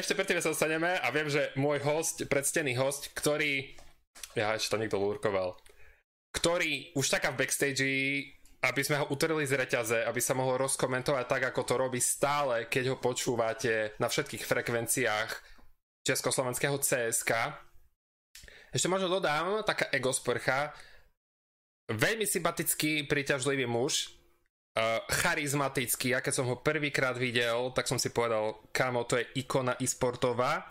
ešte predtým sa dostaneme a viem, že môj host, predstený host, ktorý, ja ešte to niekto lúrkoval, ktorý už taká v backstage, aby sme ho utrli z reťaze, aby sa mohol rozkomentovať tak, ako to robí stále, keď ho počúvate na všetkých frekvenciách československého CSK. Ešte možno dodám, taká ego sprcha, veľmi sympatický, príťažlivý muž, uh, charizmatický. Ja keď som ho prvýkrát videl, tak som si povedal, kámo, to je ikona e-sportová.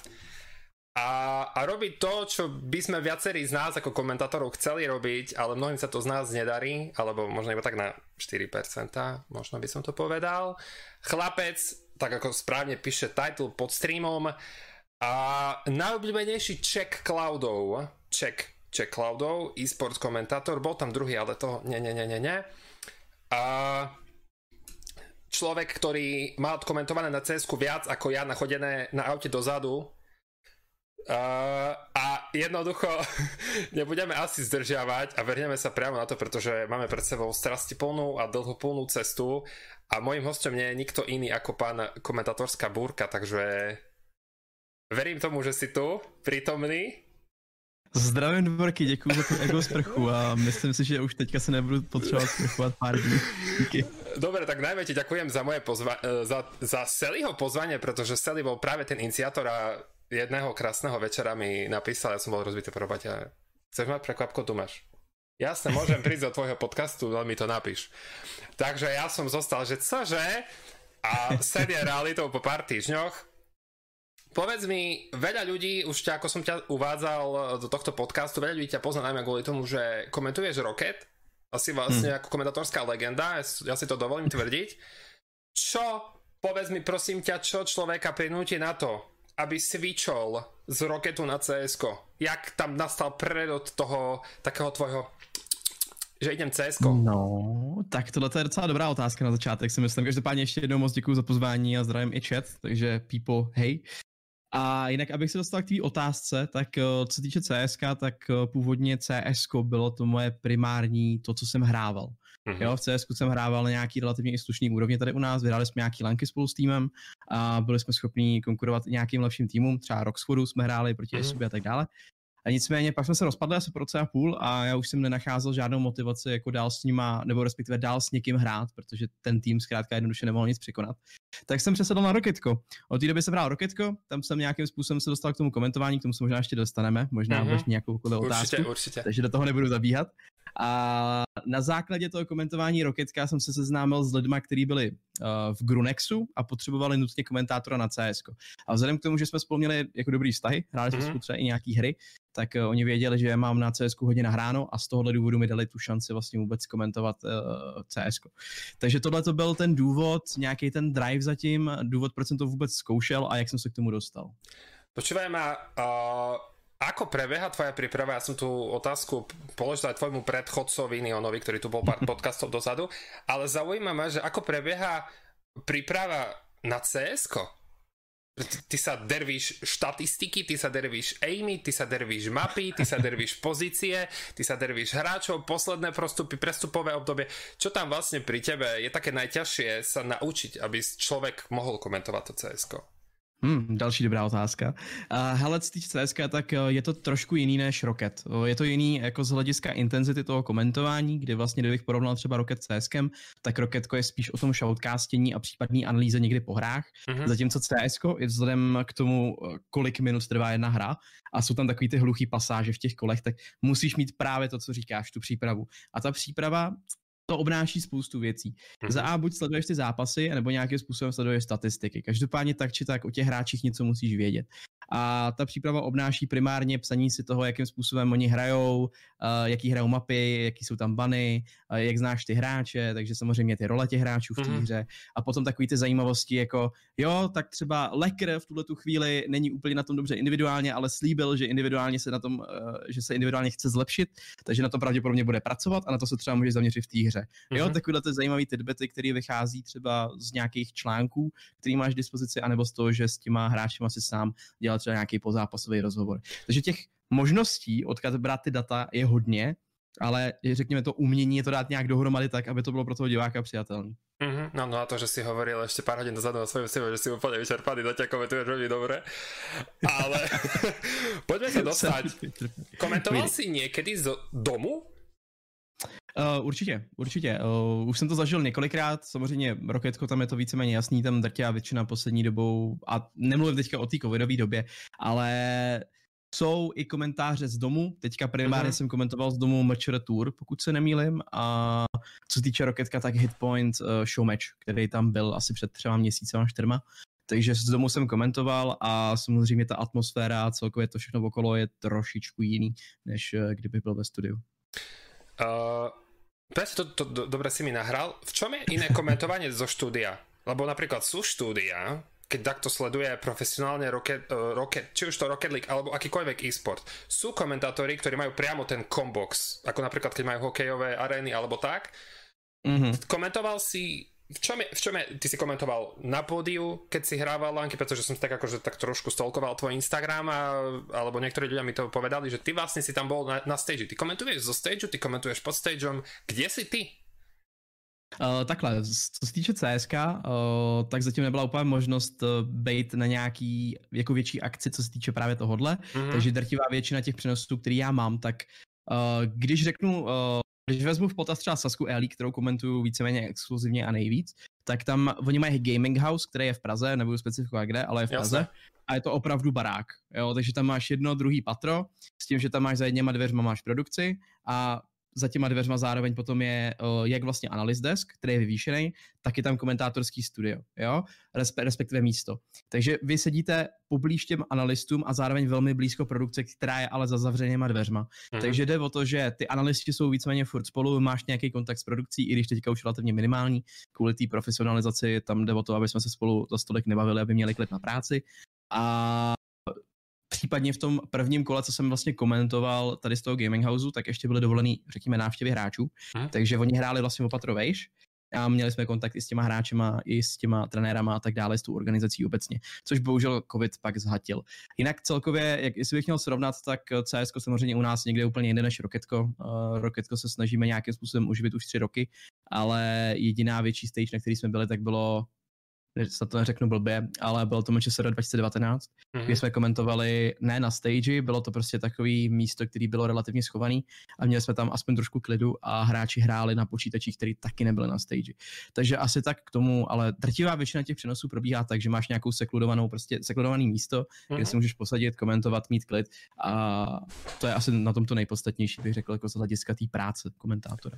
A, a robí to, čo by sme viacerí z nás ako komentátorov chceli robiť, ale mnohým sa to z nás nedarí, alebo možno iba tak na 4%, možno by som to povedal. Chlapec, tak ako správne píše title pod streamom, a najobľúbenejší Czech Cloudov, Czech Czech Cloudov, e-sports komentátor, bol tam druhý, ale to nie, nie, nie, nie, nie. A človek, ktorý má odkomentované na cs viac ako ja nachodené na aute dozadu. Uh, a jednoducho nebudeme asi zdržiavať a vrhneme sa priamo na to, pretože máme pred sebou strasti plnú a dlhoplnú cestu a môjim hostom nie je nikto iný ako pán komentátorská búrka, takže verím tomu, že si tu prítomný Zdravím dvorky, děkuji za tu ego sprchu a myslím si, že už teďka se nebudu potřebovat sprchovat pár dní. Díky. Dobre, tak najmä ti ďakujem za moje pozva- e, za, za Seliho pozvanie, pretože Seli bol práve ten iniciátor a jedného krásneho večera mi napísal, ja som bol rozbitý po robate. Chceš mať prekvapko, tu máš. Jasne, môžem prísť do tvojho podcastu, len mi to napíš. Takže ja som zostal, že cože? A sedie realitou po pár týždňoch Povedz mi, veľa ľudí, už ťa, ako som ťa uvádzal do tohto podcastu, veľa ľudí ťa pozná najmä kvôli tomu, že komentuješ Rocket, asi vlastne hmm. ako komentátorská legenda, ja si to dovolím tvrdiť. Čo, povedz mi prosím ťa, čo človeka prinúti na to, aby switchol z Rocketu na cs Jak tam nastal prerod toho takého tvojho že idem cs No, tak tohle je docela dobrá otázka na začátek, si myslím. Každopádně ještě jednou moc děkuji za pozvání a zdravím i chat, takže people, hej. A jinak, abych se dostal k té otázce, tak eh, co se týče CSK, tak eh, původně CSK bylo to moje primární, to, co jsem hrával. Mm-hmm. Jo, v CSK jsem hrával na nějaký relativně i slušný úrovni tady u nás, vyhráli jsme nějaký lanky spolu s týmem a byli jsme schopni konkurovat nějakým lepším týmům, třeba Roxfordu jsme hráli proti mm-hmm. a tak dále. A nicméně pak jsme se rozpadli asi pro roce a půl a já už jsem nenacházel žádnou motivaci jako dál s nima, nebo respektive dál s někým hrát, protože ten tým zkrátka jednoduše nemohl nic překonat. Tak jsem přesedl na Roketko. Od té doby jsem hrál Roketko, tam jsem nějakým způsobem se dostal k tomu komentování, k tomu se možná ještě dostaneme, možná mm-hmm. nějakou otázku, určitě, určitě. takže do toho nebudu zabíhat. A na základě toho komentování Rocketka jsem se seznámil s lidmi, kteří byli uh, v Grunexu a potřebovali nutně komentátora na CS. A vzhledem k tomu, že jsme spolu měli jako dobrý vztahy, hráli jsme mm-hmm. spolu třeba i nějaký hry, tak uh, oni věděli, že mám na CS hodně nahráno a z tohohle důvodu mi dali tu šanci vlastně vůbec komentovat uh, CS. Takže tohle to byl ten důvod, nějaký ten drive zatím, důvod, proč jsem to vůbec zkoušel a jak jsem se k tomu dostal. Počúvaj ma, uh, ako prebieha tvoja príprava? Ja som tú otázku položil aj tvojmu predchodcovi Neonovi, ktorý tu bol pár podcastov dozadu, ale zaujíma ma, že ako prebieha príprava na cs -ko? Ty sa dervíš štatistiky, ty sa dervíš aimy, ty sa dervíš mapy, ty sa dervíš pozície, ty sa dervíš hráčov, posledné prostupy, prestupové obdobie. Čo tam vlastne pri tebe je také najťažšie sa naučiť, aby človek mohol komentovať to cs -ko? Hmm, další dobrá otázka. Uh, hele, z CSK, tak uh, je to trošku jiný než Rocket. Uh, je to jiný jako z hlediska intenzity toho komentování, kdy vlastně, kdybych porovnal třeba Rocket s CSK, tak Rocketko je spíš o tom shoutcastění a případný analýze někdy po hrách, uh-huh. zatímco CSK je vzhledem k tomu, kolik minut trvá jedna hra a jsou tam takový ty hluchý pasáže v těch kolech, tak musíš mít právě to, co říkáš, tu přípravu. A ta příprava to obnáší spoustu věcí. Mm-hmm. Za A buď sleduješ ty zápasy, nebo nějakým způsobem sleduješ statistiky. Každopádně tak či tak o těch hráčích něco musíš vědět. A ta příprava obnáší primárně psaní si toho, jakým způsobem oni hrajou, uh, jaký hrajou mapy, jaký jsou tam bany, uh, jak znáš ty hráče, takže samozřejmě ty role těch hráčů v té mm-hmm. hře. A potom takový ty zajímavosti, jako jo, tak třeba Lekr v tuhle tu chvíli není úplně na tom dobře individuálně, ale slíbil, že individuálně se na tom, uh, že se individuálně chce zlepšit, takže na to pravděpodobně bude pracovat a na to se třeba může zaměřit v té hře. Mm-hmm. Jo, mhm. takovýhle ty zajímavý tidbety, který vychází třeba z nějakých článků, který máš k dispozici, anebo z toho, že s těma hráči si sám dělat třeba nějaký pozápasový rozhovor. Takže těch možností, odkud brát ty data, je hodně ale řekněme to umění je to dát nějak dohromady tak, aby to bylo pro toho diváka přijatelné. Mm-hmm. No, no a to, že si hovoril ešte pár hodín dozadu o svojom sebe, že si úplne vyčerpaný, zatiaľ komentuješ veľmi dobre. Ale poďme sa dostať. Komentoval si niekedy z domu? Uh, určitě, určitě. Uh, už jsem to zažil několikrát, samozřejmě Roketko tam je to víceméně jasný, tam drtivá většina poslední dobou, a nemluvím teďka o té covidové době, ale jsou i komentáře z domu. Teďka primárně uh-huh. jsem komentoval z domu Matcher Tour, pokud se nemýlim. A co se týče Roketka, tak Hitpoint uh, Show Match, který tam byl asi před třema měsícema, čtyřma. Takže z domu jsem komentoval a samozřejmě ta atmosféra a celkově to všechno okolo je trošičku jiný, než kdyby byl ve studiu. Uh, to, to, to dobre si mi nahral. V čom je iné komentovanie zo štúdia? Lebo napríklad sú štúdia, keď takto sleduje profesionálne Rocket, uh, Rocket, či už to Rocket League alebo akýkoľvek e-sport, sú komentátori, ktorí majú priamo ten combox, ako napríklad keď majú hokejové arény alebo tak. Mm-hmm. Komentoval si v čom, je, v čom je, ty si komentoval na pódiu, keď si hrával lanky, pretože som si tak akože tak trošku stolkoval tvoj Instagram a, alebo niektorí ľudia mi to povedali, že ty vlastne si tam bol na, na stage. Ty komentuješ zo stage, ty komentuješ pod stageom. Kde si ty? Uh, takhle, co se týče CSK, uh, tak zatím nebyla úplně možnost uh, být na nějaký jako větší akci, co se týče právě tohodle, mm-hmm. takže drtivá většina těch přenosů, který já mám, tak uh, když řeknu, uh, když vezmu v potaz třeba Sasku Eli, kterou komentuju víceméně exkluzivně a nejvíc, tak tam oni mají gaming house, který je v Praze, nebudu specifikovat kde, ale je v Praze. Jasne. A je to opravdu barák, jo, takže tam máš jedno, druhý patro, s tím, že tam máš za jedněma dveřma máš produkci a za těma dveřma zároveň potom je uh, jak vlastně analyst desk, který je vyvýšený, tak je tam komentátorský studio, jo, Respe- respektive místo. Takže vy sedíte poblíž těm analystům a zároveň velmi blízko produkce, která je ale za zavřenýma dveřma. Mm-hmm. Takže jde o to, že ty analysti jsou víceméně furt spolu, máš nějaký kontakt s produkcí, i když teďka už relativně minimální, kvůli té profesionalizaci, tam jde o to, aby jsme se spolu za stolik nebavili, aby měli klid na práci. A Případně v tom prvním kole, co jsem vlastně komentoval tady z toho gaming houseu, tak ještě byly dovolený, řekněme, návštěvy hráčů. Hmm. Takže oni hráli vlastně opatro vejš a měli jsme kontakt i s těma hráčema, i s těma trenérama a tak dále, s tou organizací obecně, což bohužel COVID pak zhatil. Jinak celkově, jak jestli bych měl srovnat, tak CS samozřejmě u nás někde úplně jinde než Roketko. Uh, Roketko se snažíme nějakým způsobem uživit už tři roky, ale jediná větší stage, na který jsme byli, tak bylo se to neřeknu blbě, ale bylo to Manchester 2019, mm-hmm. kdy jsme komentovali ne na stage, bylo to prostě takový místo, který bylo relativně schovaný a měli jsme tam aspoň trošku klidu a hráči hráli na počítačích, který taky nebyli na stage. Takže asi tak k tomu, ale drtivá většina těch přenosů probíhá tak, že máš nějakou sekludovanou, prostě sekludovaný místo, mm-hmm. kde mhm. si můžeš posadit, komentovat, mít klid a to je asi na tom to nejpodstatnější, bych řekl, jako z hlediska té práce komentátora.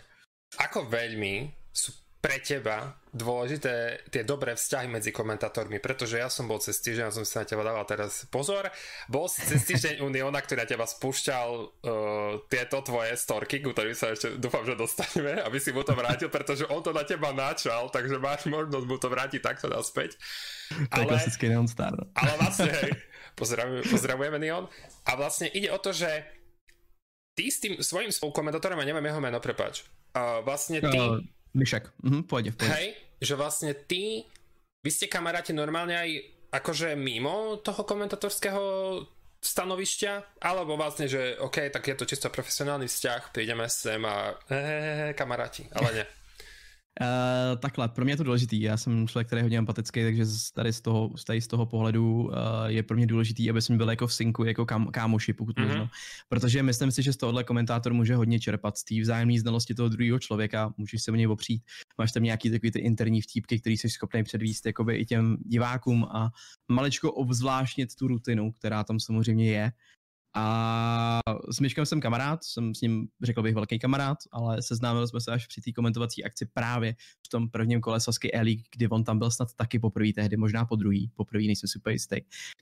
Ako veľmi sú pre teba dôležité tie dobré vzťahy medzi komentátormi, pretože ja som bol cez týždeň, ja som si na teba dával teraz pozor, bol si cez týždeň Uniona, ktorý na teba spúšťal uh, tieto tvoje storky, ku ktorým sa ešte dúfam, že dostaneme, aby si mu to vrátil, pretože on to na teba načal, takže máš možnosť mu to vrátiť takto naspäť. To ale, je klasický Neon Star. Ale vlastne, hej, pozdravujeme, pozdravujeme Neon. A vlastne ide o to, že ty s tým svojím spolukomentátorom, a neviem jeho meno, prepáč, uh, vlastne ty... Uh Myšek, mhm, pôjde, pôjde. Hej, že vlastne ty, vy ste kamaráti normálne aj akože mimo toho komentatorského stanovišťa, alebo vlastne, že OK, tak je to čisto profesionálny vzťah, prídeme sem a he, kamaráti, ale ne. Uh, takhle, pro mě je to důležitý. Já jsem člověk, který je hodně empatický, takže tady z toho, tady z toho pohledu uh, je pro mě důležitý, aby jsme byli jako v synku, jako kam, kámoši, pokud mm-hmm. možno. Protože myslím si, že z tohohle komentátor může hodně čerpat z té vzájemné znalosti toho druhého člověka, můžeš se o něj opřít. Máš tam nějaký takový ty interní vtípky, který jsi schopný předvíst jakoby i těm divákům a maličko obzvláštnit tu rutinu, která tam samozřejmě je. A s Myškem jsem kamarád, jsem s ním, řekl bych, velký kamarád, ale seznámili jsme se až při té komentovací akci právě v tom prvním kole Sasky e kdy on tam byl snad taky poprvé tehdy, možná po druhý, poprvé nejsem super jistý.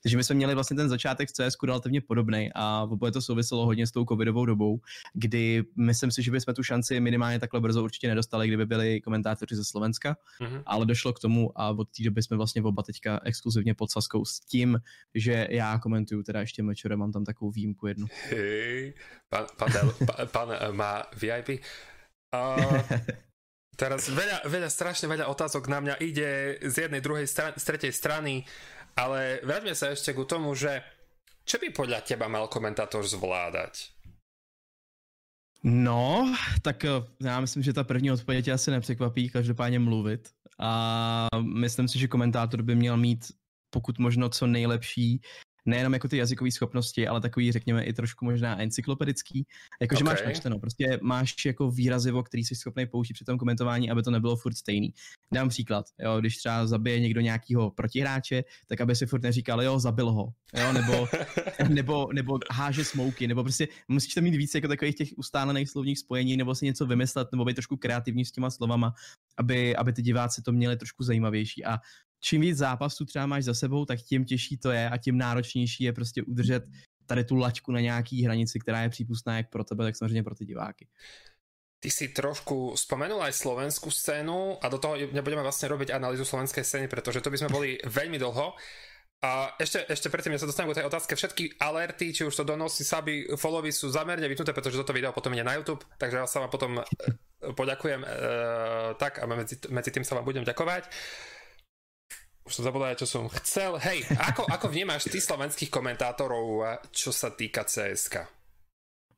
Takže my jsme měli vlastně ten začátek v CS relativně podobný a oboje to souviselo hodně s tou covidovou dobou, kdy myslím si, že bychom tu šanci minimálně takhle brzo určitě nedostali, kdyby byli komentátoři ze Slovenska, mm-hmm. ale došlo k tomu a od té doby jsme vlastně oba teďka exkluzivně pod Saskou s tím, že já komentuju teda ještě mečore, mám tam takovou výjimku jednu. Hej, pán, pán, Del, pán, pán eh, má VIP. Uh, teraz veľa, veľa, strašne veľa otázok na mňa ide z jednej, druhej, stran, z tretej strany, ale vráťme sa ešte k tomu, že čo by podľa teba mal komentátor zvládať? No, tak eh, já myslím, že ta první odpověď tě asi nepřekvapí, každopádně mluvit. A myslím si, že komentátor by měl mít pokud možno co nejlepší nejenom jako ty jazykové schopnosti, ale takový, řekněme, i trošku možná encyklopedický. Jakože okay. máš načteno, prostě máš jako výrazivo, který jsi schopný použít při tom komentování, aby to nebylo furt stejný. Dám příklad, jo, když třeba zabije někdo nějakýho protihráče, tak aby si furt neříkal, jo, zabil ho, jo, nebo, nebo, nebo háže smouky, nebo prostě musíš tam mít více jako takových těch ustálených slovních spojení, nebo si něco vymyslet, nebo být trošku kreativní s těma slovama, aby, aby ty diváci to měli trošku zajímavější. A čím víc zápasů třeba máš za sebou, tak tím těžší to je a tím náročnější je prostě udržet tady tu laťku na nějaký hranici, která je přípustná jak pro tebe, tak samozřejmě pro ty diváky. Ty si trošku spomenul aj slovenskú scénu a do toho nebudeme vlastne robiť analýzu slovenskej scény, pretože to by sme boli veľmi dlho. A ešte, ešte predtým, než sa dostanem k tej otázke, všetky alerty, či už to donosy, saby, followy sú zamerne vypnuté, pretože toto video potom ide na YouTube, takže ja sa vám potom poďakujem e, tak a medzi, medzi tým sa vám budem ďakovať už som zabudol, čo som chcel. Hej, ako, ako vnímáš ty slovenských komentátorov, čo sa týka CSK?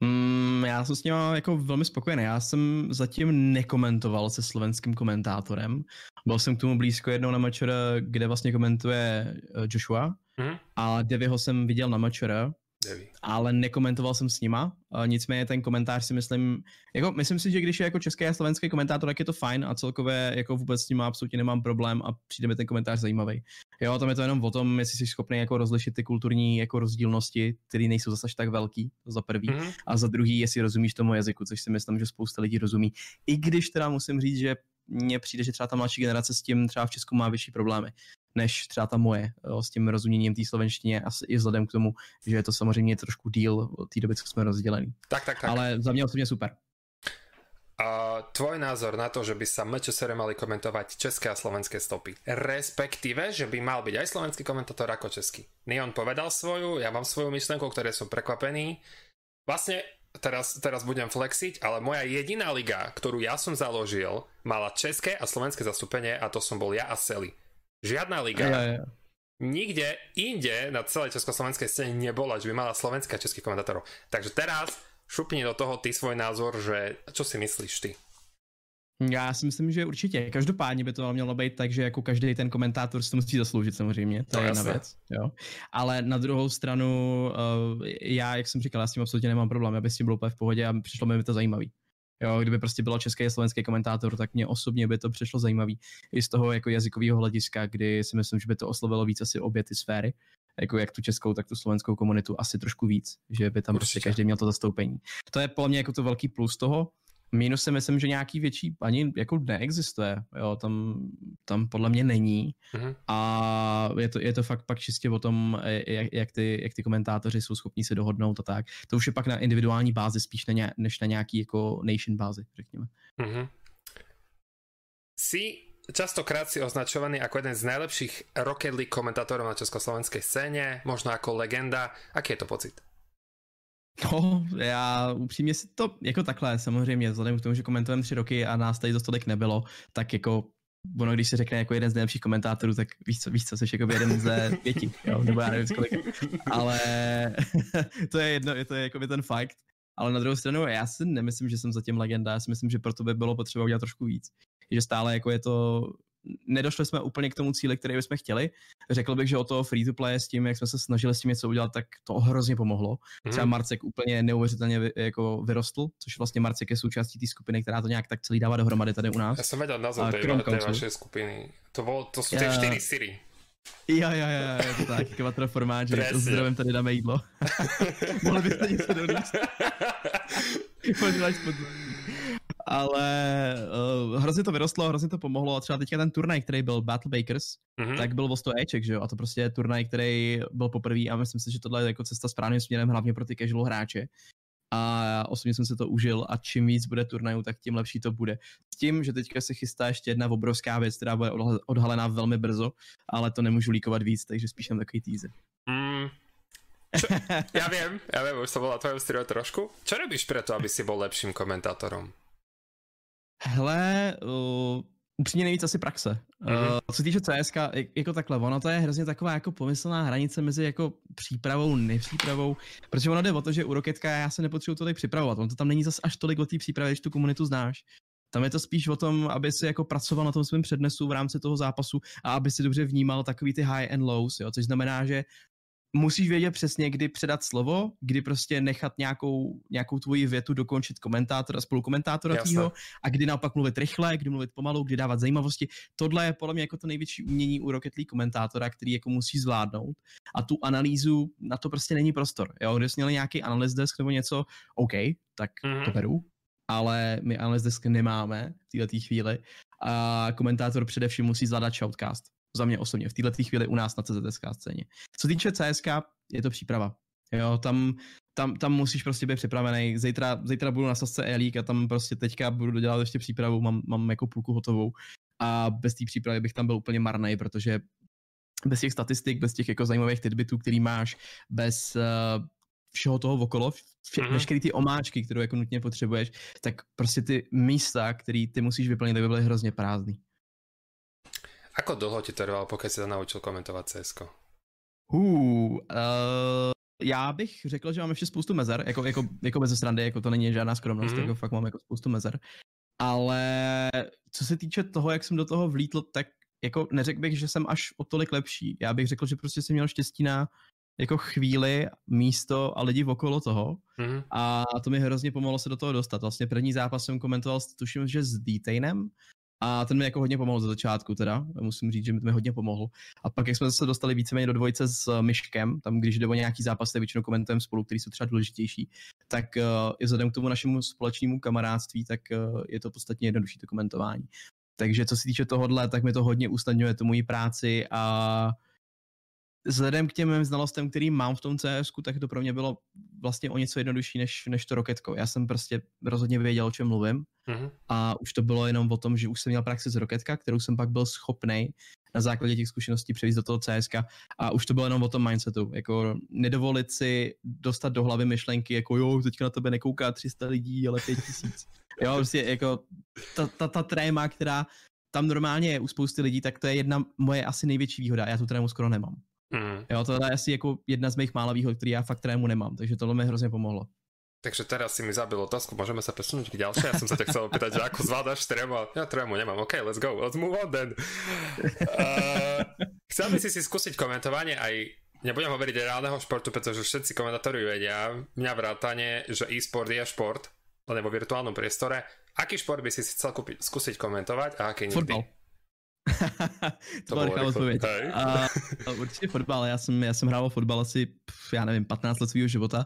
Mm, já jsem s ním jako velmi spokojený. Já jsem zatím nekomentoval se slovenským komentátorem. Byl jsem k tomu blízko jednou na Mačer, kde vlastně komentuje eh, Joshua. Mm. A Devyho jsem viděl na Mačer Neví. Ale nekomentoval jsem s nima, nicméně ten komentář si myslím, jako myslím si, že když je jako český a slovenský komentátor, tak je to fajn a celkově jako vůbec s nima absolutně nemám problém a přijde mi ten komentář zajímavý. Jo, tam je to jenom o tom, jestli jsi schopný jako rozlišit ty kulturní jako rozdílnosti, které nejsou zase tak velký, to za prvý, mm-hmm. a za druhý, jestli rozumíš tomu jazyku, což si myslím, že spousta lidí rozumí. I když teda musím říct, že mně přijde, že třeba ta mladší generace s tím třeba v Česku má větší problémy než třeba ta moje jo, s tím rozuměním té slovenštině a i vzhledem k tomu, že je to samozřejmě trošku díl té doby, co jsme rozdělení. Tak, tak, tak. Ale za mě osobně super. A tvoj názor na to, že by sa MČSR mali komentovať české a slovenské stopy, respektíve, že by mal byť aj slovenský komentátor ako český. Neon povedal svoju, ja mám svoju myšlenku, ktoré som prekvapený. Vlastne teraz, teraz budem flexiť, ale moja jediná liga, ktorú ja som založil, mala české a slovenské zastúpenie a to som bol ja a Sely. Žiadna liga. Ja, ja. Nikde inde na celej československej scéne nebola, že by mala slovenská a českých komentátorov. Takže teraz šupni do toho ty svůj názor, že čo si myslíš ty? Já si myslím, že určitě. Každopádně by to mělo být tak, že jako každý ten komentátor si to musí zasloužit samozřejmě. To, to je jedna věc. Jo. Ale na druhou stranu, uh, já, jak jsem říkal, já s tím absolutně nemám problém. Bych s tím byl úplně v pohodě a přišlo mi to zajímavý. Jo, kdyby prostě bylo český a slovenský komentátor, tak mě osobně by to přišlo zajímavý. I z toho jako jazykového hlediska, kdy si myslím, že by to oslovilo víc asi obě ty sféry jako jak tu českou, tak tu slovenskou komunitu asi trošku víc, že by tam prostě Určitě. prostě každý měl to zastoupení. To je podle mě jako to velký plus toho, Minus si myslím, že nějaký větší ani jako neexistuje. Jo, tam, tam podle mě není. Mm-hmm. A je to, je to fakt pak čistě o tom, e, jak, jak, ty, jak ty komentátoři jsou schopni se dohodnout a tak. To už je pak na individuální bázi spíš na ně, než na nějaký jako nation bázi, řekněme. Mm-hmm. Si častokrát si označovaný jako jeden z nejlepších Rocket League komentátorů na československé scéně, možná jako legenda. Aký je to pocit? No, já upřímně si to jako takhle, samozřejmě, vzhledem k tomu, že komentujeme tři roky a nás tady dost nebylo, tak jako ono, když se řekne jako jeden z nejlepších komentátorů, tak víš co, víš co, jsi jako jeden ze pěti, jo, nebo já nevím kolik. Ale to je jedno, je to je jako by ten fakt. Ale na druhou stranu, já si nemyslím, že jsem zatím legenda, já si myslím, že proto by bylo potřeba udělat trošku víc. Že stále jako je to nedošli jsme úplně k tomu cíli, který bychom chtěli. Řekl bych, že o to free to play s tím, jak jsme se snažili s tím něco udělat, tak to hrozně pomohlo. Hmm. Třeba Marcek úplně neuvěřitelně vy, jako vyrostl, což vlastně Marcek je součástí té skupiny, která to nějak tak celý dává dohromady tady u nás. Já jsem věděl názor té, té vaší skupiny. To, bylo, to jsou ty yeah. čtyři Siri. Jo, jo, jo, je to tak, kvatro formáč, že to zdravím tady dáme jídlo. Mohli byste něco donést. ale uh, hrozně to vyrostlo, hrozně to pomohlo a třeba teďka ten turnaj, který byl Battle Bakers, mm-hmm. tak byl o 100 Eček, že jo, a to prostě je turnaj, který byl poprvé a myslím si, že tohle je jako cesta správným směrem, hlavně pro ty casual hráče. A osobně jsem se to užil a čím víc bude turnajů, tak tím lepší to bude. S tím, že teďka se chystá ještě jedna obrovská věc, která bude odhalená velmi brzo, ale to nemůžu líkovat víc, takže spíš jen takový teaser. Mm. Čo, ja viem, ja viem, už som bol na tvojom trošku. Čo robíš preto, aby si bol lepším komentátorom? Hele, uh, upřímně nejvíc asi praxe. Mm-hmm. Uh, co se týče CSK, jako takhle, ono to je hrozně taková jako pomyslná hranice mezi jako přípravou, nepřípravou, protože ono jde o to, že u Roketka já se nepotřebuji tolik připravovat, on to tam není zas až tolik o té přípravě, když tu komunitu znáš. Tam je to spíš o tom, aby si jako pracoval na tom svém přednesu v rámci toho zápasu a aby si dobře vnímal takový ty high and lows, jo, což znamená, že musíš vědět přesně, kdy předat slovo, kdy prostě nechat nějakou, nějakou tvoji větu dokončit komentátora, spolukomentátora tvýho a kdy naopak mluvit rychle, kdy mluvit pomalu, kdy dávat zajímavosti. Tohle je podle mě jako to největší umění u Rocket League komentátora, který jako musí zvládnout a tu analýzu, na to prostě není prostor. Jo, když měli nějaký analyst desk nebo něco, OK, tak mm-hmm. to beru, ale my analyst desk nemáme v této chvíli a komentátor především musí zvládat shoutcast za mě osobně v této chvíli u nás na CZSK scéně. Co týče CSK, je to příprava. Jo, tam, tam, tam musíš prostě být připravený. Zítra, zítra budu na sasce e a tam prostě teďka budu dodělat ještě přípravu, mám, mám jako půlku hotovou a bez té přípravy bych tam byl úplně marný, protože bez těch statistik, bez těch jako zajímavých tidbitů, který máš, bez uh, všeho toho okolo, vše, mm-hmm. veškeré ty omáčky, kterou jako nutně potřebuješ, tak prostě ty místa, které ty musíš vyplnit, by byly hrozně prázdný. Ako dlho ti to trvalo, pokud si to naučil komentovat CSK? Uh, uh, já bych řekl, že mám ještě spoustu mezer, jako, jako, jako bez srandy, jako to není žádná skromnost, mm-hmm. jako fakt mám jako spoustu mezer. Ale co se týče toho, jak jsem do toho vlítl, tak jako neřekl bych, že jsem až o tolik lepší. Já bych řekl, že prostě jsem měl štěstí na jako chvíli, místo a lidi okolo toho. Mm-hmm. A to mi hrozně pomohlo se do toho dostat. Vlastně první zápas jsem komentoval, tuším, že s Detainem a ten mi jako hodně pomohl ze začátku teda, musím říct, že mi hodně pomohl. A pak, jak jsme se dostali víceméně do dvojice s Myškem, tam když jde o nějaký zápas, tak většinou komentujeme spolu, který jsou třeba důležitější, tak uh, i vzhledem k tomu našemu společnému kamarádství, tak uh, je to podstatně jednodušší to komentování. Takže co se týče tohohle, tak mi to hodně usnadňuje tu moji práci a vzhledem k těm znalostem, který mám v tom CS, tak to pro mě bylo vlastně o něco jednodušší než, než to Roketko. Já jsem prostě rozhodně věděl, o čem mluvím mm-hmm. a už to bylo jenom o tom, že už jsem měl praxi z Roketka, kterou jsem pak byl schopný na základě těch zkušeností převízt do toho CSK a už to bylo jenom o tom mindsetu, jako nedovolit si dostat do hlavy myšlenky, jako jo, teďka na tebe nekouká 300 lidí, ale 5000. jo, prostě jako ta, ta, ta tréma, která tam normálně je u spousty lidí, tak to je jedna moje asi největší výhoda já tu trému skoro nemám. Mm. Jo, to je asi jako jedna z mých mála výhod, který já fakt trému nemám, takže tohle mi hrozně pomohlo. Takže teraz si mi zabil otázku, môžeme sa presunúť k ďalšej? Ja som sa ťa chcel opýtať, že ako zvládaš trému, ja trému nemám, OK, let's go, let's move on then. Uh, chcel by si si skúsiť komentovanie aj Nebudem hovoriť reálneho športu, pretože všetci komentátori vedia, mňa vrátane, že e-sport je šport, len vo virtuálnom priestore. Aký šport by si chcel kúpiť, skúsiť komentovať a aký nikdy? to, byla rychlá odpověď. A, a určitě fotbal. Já jsem, já jsem hrával fotbal asi, já nevím, 15 let svého života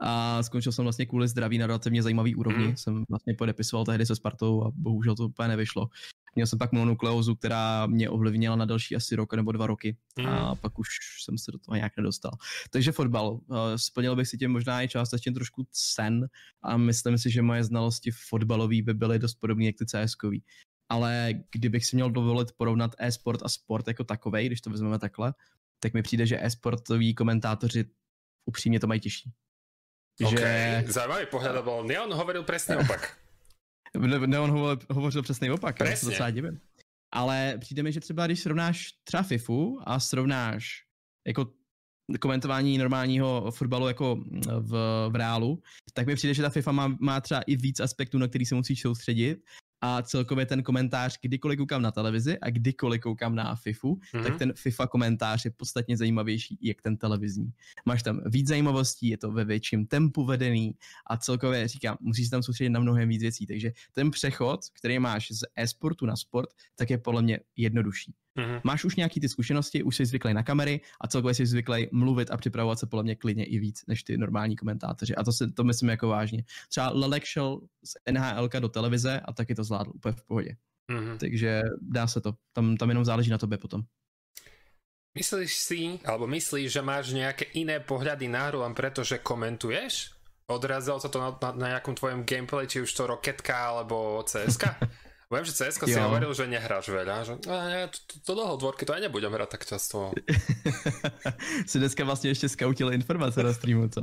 a skončil jsem vlastně kvůli zdraví na relativně zajímavý úrovni. Mm. Jsem vlastně podepisoval tehdy se Spartou a bohužel to úplně nevyšlo. Měl jsem pak mononukleózu, která mě ovlivnila na další asi rok nebo dva roky mm. a pak už jsem se do toho nějak nedostal. Takže fotbal. Eh, splnil bych si tím možná i částečně trošku sen a myslím si, že moje znalosti fotbalové by byly dost podobné jak ty cs ale kdybych si měl dovolit porovnat e-sport a sport jako takovej, když to vezmeme takhle, tak mi přijde, že e-sportoví komentátoři upřímně to mají těžší. Okay. Že... Zajímavý pohled, byl Neon hovoril přesně opak. Neon hovořil přesně opak, Presně. já se docela divím. Ale přijde mi, že třeba když srovnáš třeba FIFU a srovnáš jako komentování normálního fotbalu jako v, v reálu, tak mi přijde, že ta FIFA má, má třeba i víc aspektů, na který se musíš soustředit a celkově ten komentář, kdykoliv koukám na televizi a kdykoliv koukám na FIFU, mm-hmm. tak ten FIFA komentář je podstatně zajímavější, jak ten televizní. Máš tam víc zajímavostí, je to ve větším tempu vedený a celkově říkám, musíš se tam soustředit na mnohem víc věcí, takže ten přechod, který máš z e-sportu na sport, tak je podle mě jednodušší. Mm-hmm. Máš už nějaký ty zkušenosti, už jsi zvyklý na kamery a celkově jsi zvyklý mluvit a připravovat se podle mě klidně i víc než ty normální komentátoři. A to, si, to myslím jako vážně. Třeba Lelek šel z NHL do televize a taky to zvládl úplně v pohodě. Mm-hmm. Takže dá se to. Tam, tam jenom záleží na tobě potom. Myslíš si, alebo myslíš, že máš nějaké jiné pohledy na hru len preto, že komentuješ? Odrazilo sa to na, na, na nejakom tvojom gameplay, či už to Roketka alebo CSK? Viem, že CS si hovoril, že nehráš veľa, že ne, to, to, to dlho dvorky to aj nebudem hrať tak často. si dneska vlastně ještě skautil informace na streamu, co?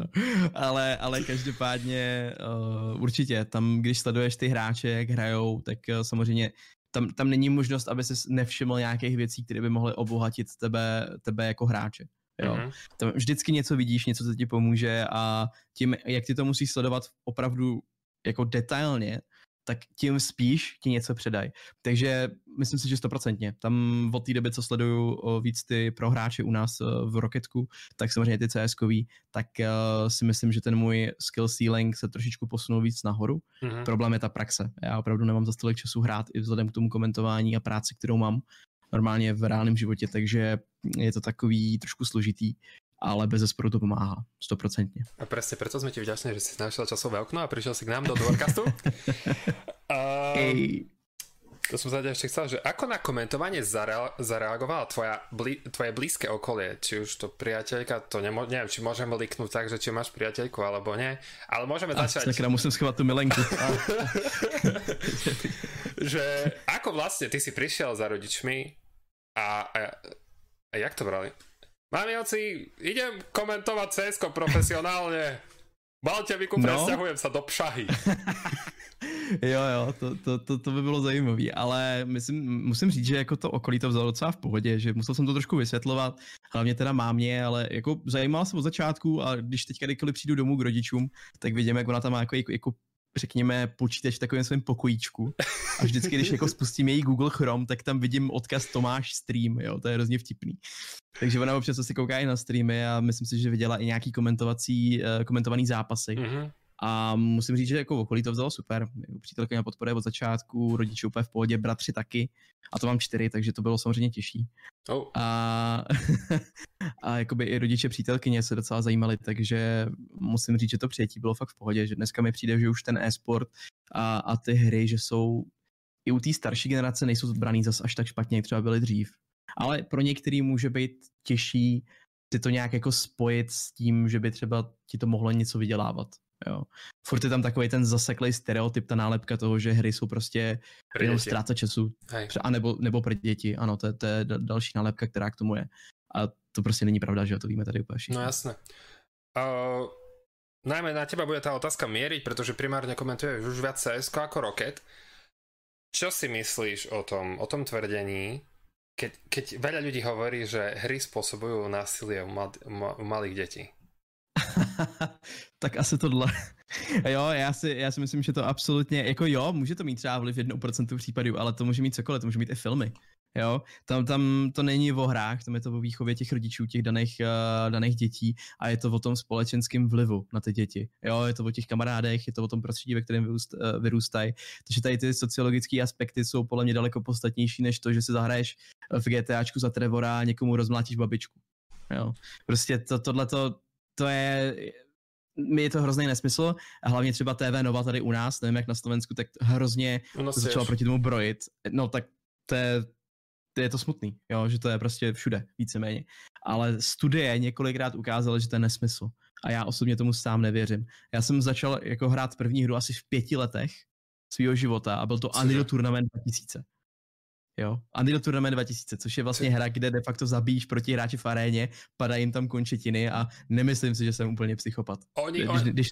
Ale, ale každopádně uh, určitě, tam když sleduješ ty hráče, jak hrajou, tak uh, samozřejmě tam, tam není možnost, aby si nevšiml nějakých věcí, které by mohly obohatit tebe, tebe jako hráče. Jo. Mm-hmm. Tam vždycky něco vidíš, něco, co ti pomůže a tím, jak ty to musíš sledovat opravdu jako detailně, tak tím spíš ti něco předají. Takže myslím si, že stoprocentně. Tam od té doby, co sleduju víc ty prohráče u nás v Rocketku, tak samozřejmě ty cs tak uh, si myslím, že ten můj skill ceiling se trošičku posunul víc nahoru. Mm-hmm. Problém je ta praxe. Já opravdu nemám za tolik času hrát i vzhledem k tomu komentování a práci, kterou mám normálně v reálném životě, takže je to takový trošku složitý ale bez zesporu to pomáhá, stoprocentně. A přesně proto jsme ti vděční, že jsi našel časové okno a přišel si k nám do Dwarcastu. uh, hey. To som sa ešte chcel, že ako na komentovanie zare- zareagovala tvoja bli- tvoje blízke okolie, či už to priateľka, to nemo- neviem, či môžeme liknúť tak, že či máš priateľku alebo nie, ale môžeme a, začať... Tak musím schovať tú milenku. že ako vlastne ty si prišiel za rodičmi a, a, a jak to brali? Mami, oci, idem komentovať cs profesionálne. Balťaviku, no. presťahujem sa do Pšahy. jo, jo, to, to, to, to by bylo zajímavé, ale myslím, musím říct, že jako to okolí to vzalo docela v pohodě, že musel jsem to trošku vysvětlovat, hlavně teda mámě, ale jako zajímala se od začátku a když teďka kdykoliv přijdu domů k rodičům, tak vidím, jak ona tam má jako, jako, jako řekněme, počítač v takovém svém pokojíčku. A vždycky, když jako spustím její Google Chrome, tak tam vidím odkaz Tomáš stream, jo, to je hrozně vtipný. Takže ona občas si kouká i na streamy a myslím si, že viděla i nějaký komentovací, uh, komentovaný zápasy. Mm-hmm. A musím říct, že jako v okolí to vzalo super. Přítelka mě podporuje od začátku, rodiče úplně v pohodě, bratři taky. A to mám čtyři, takže to bylo samozřejmě těžší. Oh. A, a jakoby i rodiče přítelkyně se docela zajímali, takže musím říct, že to přijetí bylo fakt v pohodě, že dneska mi přijde, že už ten e-sport a, a ty hry, že jsou i u té starší generace nejsou zbraný zas až tak špatně, jak třeba byly dřív. Ale pro některý může být těžší si to nějak jako spojit s tím, že by třeba ti to mohlo něco vydělávat. Jo. Furt je tam takový ten zaseklý stereotyp, ta nálepka toho, že hry jsou prostě pro jenom ztráta času. Hej. A nebo, nebo pro děti, ano, to je, to je další nálepka, která k tomu je. A to prostě není pravda, že to víme tady úplně všichni. No jasné. Uh, najmä na teba bude ta otázka měřit, protože primárně komentuješ už viac CS jako Rocket. Čo si myslíš o tom, o tom tvrdení, keď, keď veľa ľudí hovorí, že hry spôsobujú násilie u, mal, u malých detí? tak asi tohle. jo, já si, já si myslím, že to absolutně, jako jo, může to mít třeba vliv 1% případů, ale to může mít cokoliv, to může mít i filmy. Jo, tam, tam to není o hrách, tam je to o výchově těch rodičů, těch daných, uh, daných dětí a je to o tom společenském vlivu na ty děti. Jo, je to o těch kamarádech, je to o tom prostředí, ve kterém vyrůst, uh, vyrůstají. Takže tady ty sociologické aspekty jsou podle mě daleko podstatnější, než to, že si zahraješ v GTAčku za Trevora a někomu rozmlátíš babičku. Jo. Prostě to, tohleto, to je, mi je to hrozný nesmysl a hlavně třeba TV Nova tady u nás, nevím jak na Slovensku, tak hrozně no, to začalo proti tomu brojit. No tak to je, to je to smutný, jo, že to je prostě všude, víceméně. Ale studie několikrát ukázaly, že to je nesmysl. A já osobně tomu sám nevěřím. Já jsem začal jako hrát první hru asi v pěti letech svého života a byl to Unreal Tournament 2000. Jo, Unreal Tournament 2000, což je vlastně hra, kde de facto zabíjíš proti hráči v aréně, padají jim tam končetiny a nemyslím si, že jsem úplně psychopat. Oni, když, on... když,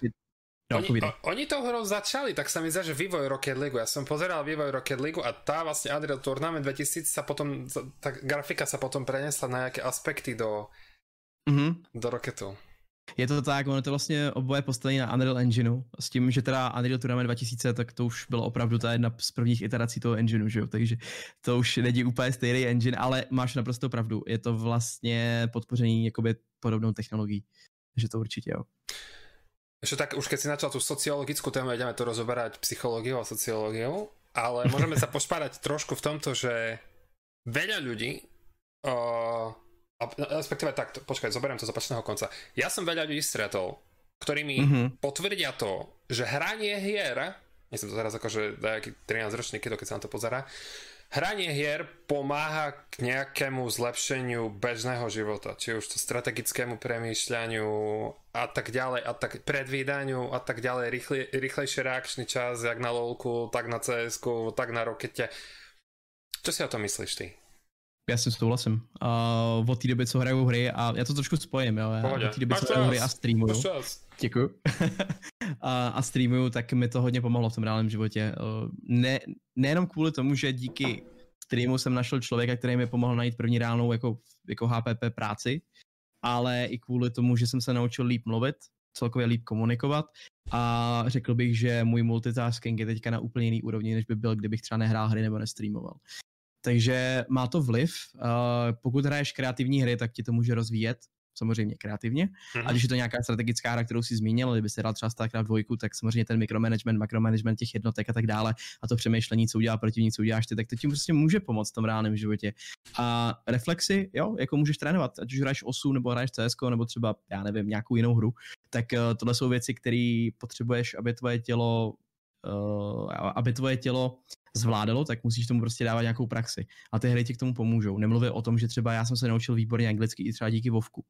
No, oni, o, oni tou hrou začali, tak sa mi zdá, že vývoj Rocket League. Ja som pozeral vývoj Rocket League a tá vlastne Unreal Tournament 2000 sa potom, tá grafika sa potom prenesla na nejaké aspekty do, mm-hmm. do Rocketu. Je to tak, ono to vlastně oboje postaví na Unreal Engineu, s tím, že teda Unreal Tournament 2000, tak to už bylo opravdu ta jedna z prvních iterací toho engineu, že jo? takže to už není úplně stejný engine, ale máš naprosto pravdu, je to vlastně podpoření jakoby podobnou technologií, že to určitě jo. Ešte tak, už keď si načal tú sociologickú tému, ideme to rozoberať psychológiou a sociológiou, ale môžeme sa pošpárať trošku v tomto, že veľa ľudí uh, respektíve tak, počkaj, zoberiem to z opačného konca. Ja som veľa ľudí stretol, ktorí mi mm-hmm. potvrdia to, že hranie hier, myslím to teraz ako, že nejaký 13 ročný keď sa na to pozera, hranie hier pomáha k nejakému zlepšeniu bežného života, či už to strategickému premýšľaniu a tak ďalej, a tak predvídaniu a tak ďalej, rýchle, rýchlejší reakčný čas, jak na lolku, tak na cs tak na rokete. Čo si o tom myslíš ty? Já si souhlasím. Uh, od té doby, co hraju hry, a já to trošku spojím, jo. Já od té doby, co hraju hry a streamuju. Děkuju. a, a streamuju, tak mi to hodně pomohlo v tom reálném životě. Uh, ne, nejenom kvůli tomu, že díky streamu jsem našel člověka, který mi pomohl najít první reálnou jako, jako HPP práci, ale i kvůli tomu, že jsem se naučil líp mluvit, celkově líp komunikovat a řekl bych, že můj multitasking je teďka na úplně jiný úrovni, než by byl, kdybych třeba nehrál hry nebo nestreamoval. Takže má to vliv. Uh, pokud hraješ kreativní hry, tak ti to může rozvíjet samozřejmě kreativně. Mm-hmm. A mhm. když je to nějaká strategická hra, kterou si zmínil, kdyby se hrál třeba StarCraft 2, tak samozřejmě ten mikromanagement, makromanagement těch jednotek a tak dále a to přemýšlení, co udělá protivník, co uděláš ty, tak to ti prostě může pomoct v tom reálném životě. A reflexy, jo, jako můžeš trénovat, ať už hraješ osu nebo hraješ CS, nebo třeba, já nevím, nějakou jinou hru, tak uh, tohle jsou věci, které potřebuješ, aby tvoje tělo uh, aby tvoje tělo zvládalo, tak musíš tomu prostě dávat nějakou praxi. A ty hry ti k tomu pomůžou. Nemluvě o tom, že třeba já jsem se naučil výborně anglicky i třeba díky Vovku.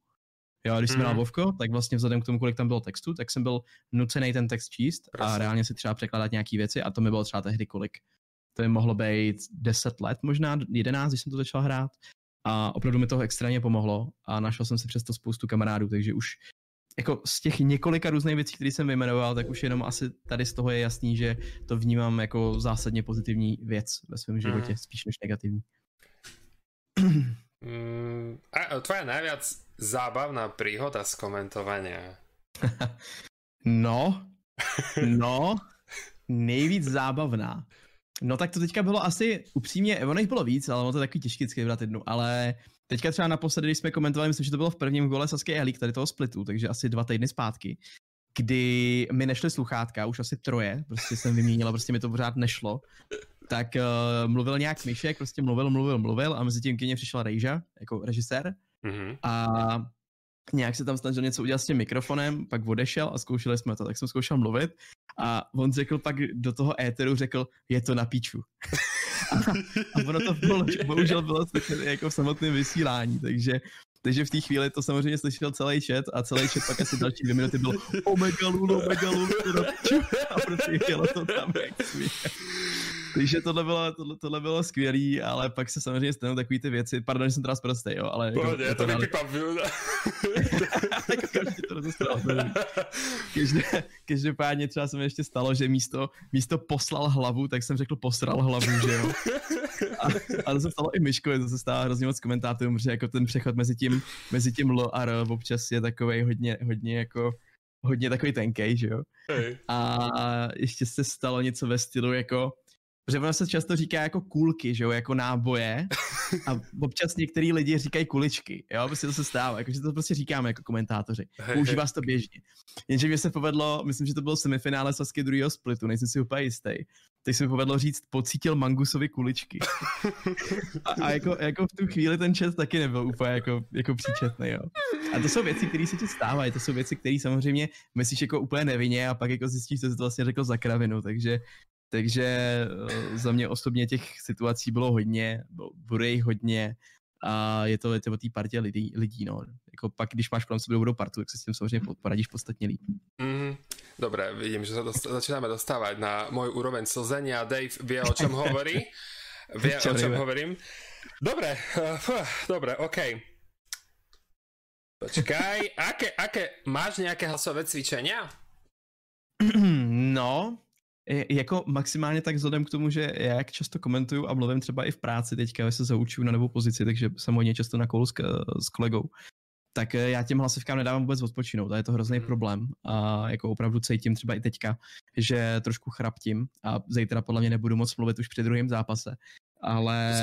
Jo, když jsem hrál mm. Vovko, tak vlastně vzhledem k tomu, kolik tam bylo textu, tak jsem byl nucený ten text číst Prosím. a reálně si třeba překládat nějaké věci a to mi bylo třeba tehdy kolik. To mi mohlo být 10 let, možná 11, když jsem to začal hrát. A opravdu mi to extrémně pomohlo a našel jsem si přesto spoustu kamarádů, takže už jako z těch několika různých věcí, které jsem vyjmenoval, tak už jenom asi tady z toho je jasný, že to vnímám jako zásadně pozitivní věc ve svém životě, mm. spíš než negativní. Mm, a tvoja najviac zábavná príhoda z komentovania? no, no, nejvíc zábavná. No tak to teďka bylo asi upřímně, ono jich bylo víc, ale ono to je takový vždycky vybrat jednu, ale teďka třeba naposledy, když jsme komentovali, myslím, že to bylo v prvním gole Sasky Ehlík tady toho splitu, takže asi dva týdny zpátky, kdy mi nešly sluchátka, už asi troje, prostě jsem vyměnila, prostě mi to pořád nešlo, tak uh, mluvil nějak Myšek, prostě mluvil, mluvil, mluvil a mezi tím kyně přišel Rejža, jako režisér mm-hmm. a nějak se tam snažil něco udělat s tím mikrofonem, pak odešel a zkoušeli jsme to, tak jsem zkoušel mluvit a on řekl pak do toho éteru, řekl, je to na píču. A, ono to bylo, bohužel bylo jako v samotném vysílání, takže takže v té chvíli to samozřejmě slyšel celý chat a celý chat pak asi další dvě minuty byl Omega Lulu, Omega Lulu, a prostě jelo to tam jak takže tohle bylo, tohle, tohle bylo skvělý, ale pak se samozřejmě stanou takový ty věci. Pardon, že jsem teda zprostej, jo, ale... Jako, Pohodě, to, to vypipám, každopádně třeba se mi ještě stalo, že místo, místo poslal hlavu, tak jsem řekl posral hlavu, že jo. A, a to se stalo i Myškovi, to se stává hrozně moc komentátorům, protože jako ten přechod mezi tím, mezi tím L a R občas je takový hodně, hodně jako hodně takový tenkej, že jo. Hey. A ještě se stalo něco ve stylu jako Protože ono se často říká jako kůlky, že jo, jako náboje. A občas některý lidi říkají kuličky, jo, prostě to se stává, jakože to prostě říkáme jako komentátoři. Používá se to běžně. Jenže mi se povedlo, myslím, že to bylo semifinále Sasky druhého splitu, nejsem si úplně jistý. Teď se mi povedlo říct, pocítil Mangusovi kuličky. A, a jako, jako, v tu chvíli ten chat taky nebyl úplně jako, jako příčetný, jo. A to jsou věci, které se ti stávají, to jsou věci, které samozřejmě myslíš jako úplně nevinně a pak jako zjistíš, co jsi to vlastně řekl za kravinu, takže takže eh, za mě osobně těch situací bylo hodně, bude jich hodně a je to, je to o té partě lidí, lidí, no. Jako pak, když máš kolem sebe dobrou partu, tak se s tím samozřejmě poradíš podstatně líp. Mm, dobré, vidím, že se dost, začínáme dostávat na můj úroveň slzení a Dave vie, o čem hovorí. Vie, o čem hovorím. Dobre, uh, dobre, OK. Počkaj, aké, aké, máš nějaké hlasové cvičenia? No, jako maximálně tak vzhledem k tomu, že já jak často komentuju a mluvím třeba i v práci teďka, se zaučuju na novou pozici, takže jsem hodně často na kolu s, s kolegou, tak eh, já těm hlasivkám nedávám vůbec odpočinout a je to hrozný hmm. problém a jako opravdu cítím třeba i teďka, že trošku chraptím a zítra podle mě nebudu moc mluvit už při druhém zápase, ale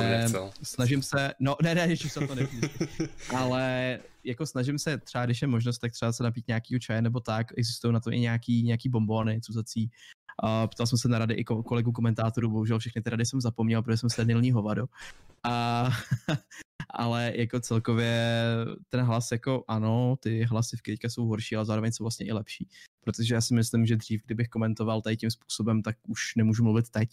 snažím se, no ne, ne, ještě jsem to nepíš, ale jako snažím se třeba, když je možnost, tak třeba se napít nějaký čaje nebo tak, existují na to i nějaký, nějaký bombony cuzací, a ptal jsem se na rady i kolegu komentátorů, bohužel všechny ty rady jsem zapomněl, protože jsem se nilní hovado. A, ale jako celkově ten hlas jako ano, ty hlasy v teďka jsou horší, ale zároveň jsou vlastně i lepší. Protože já si myslím, že dřív, kdybych komentoval tady tím způsobem, tak už nemůžu mluvit teď.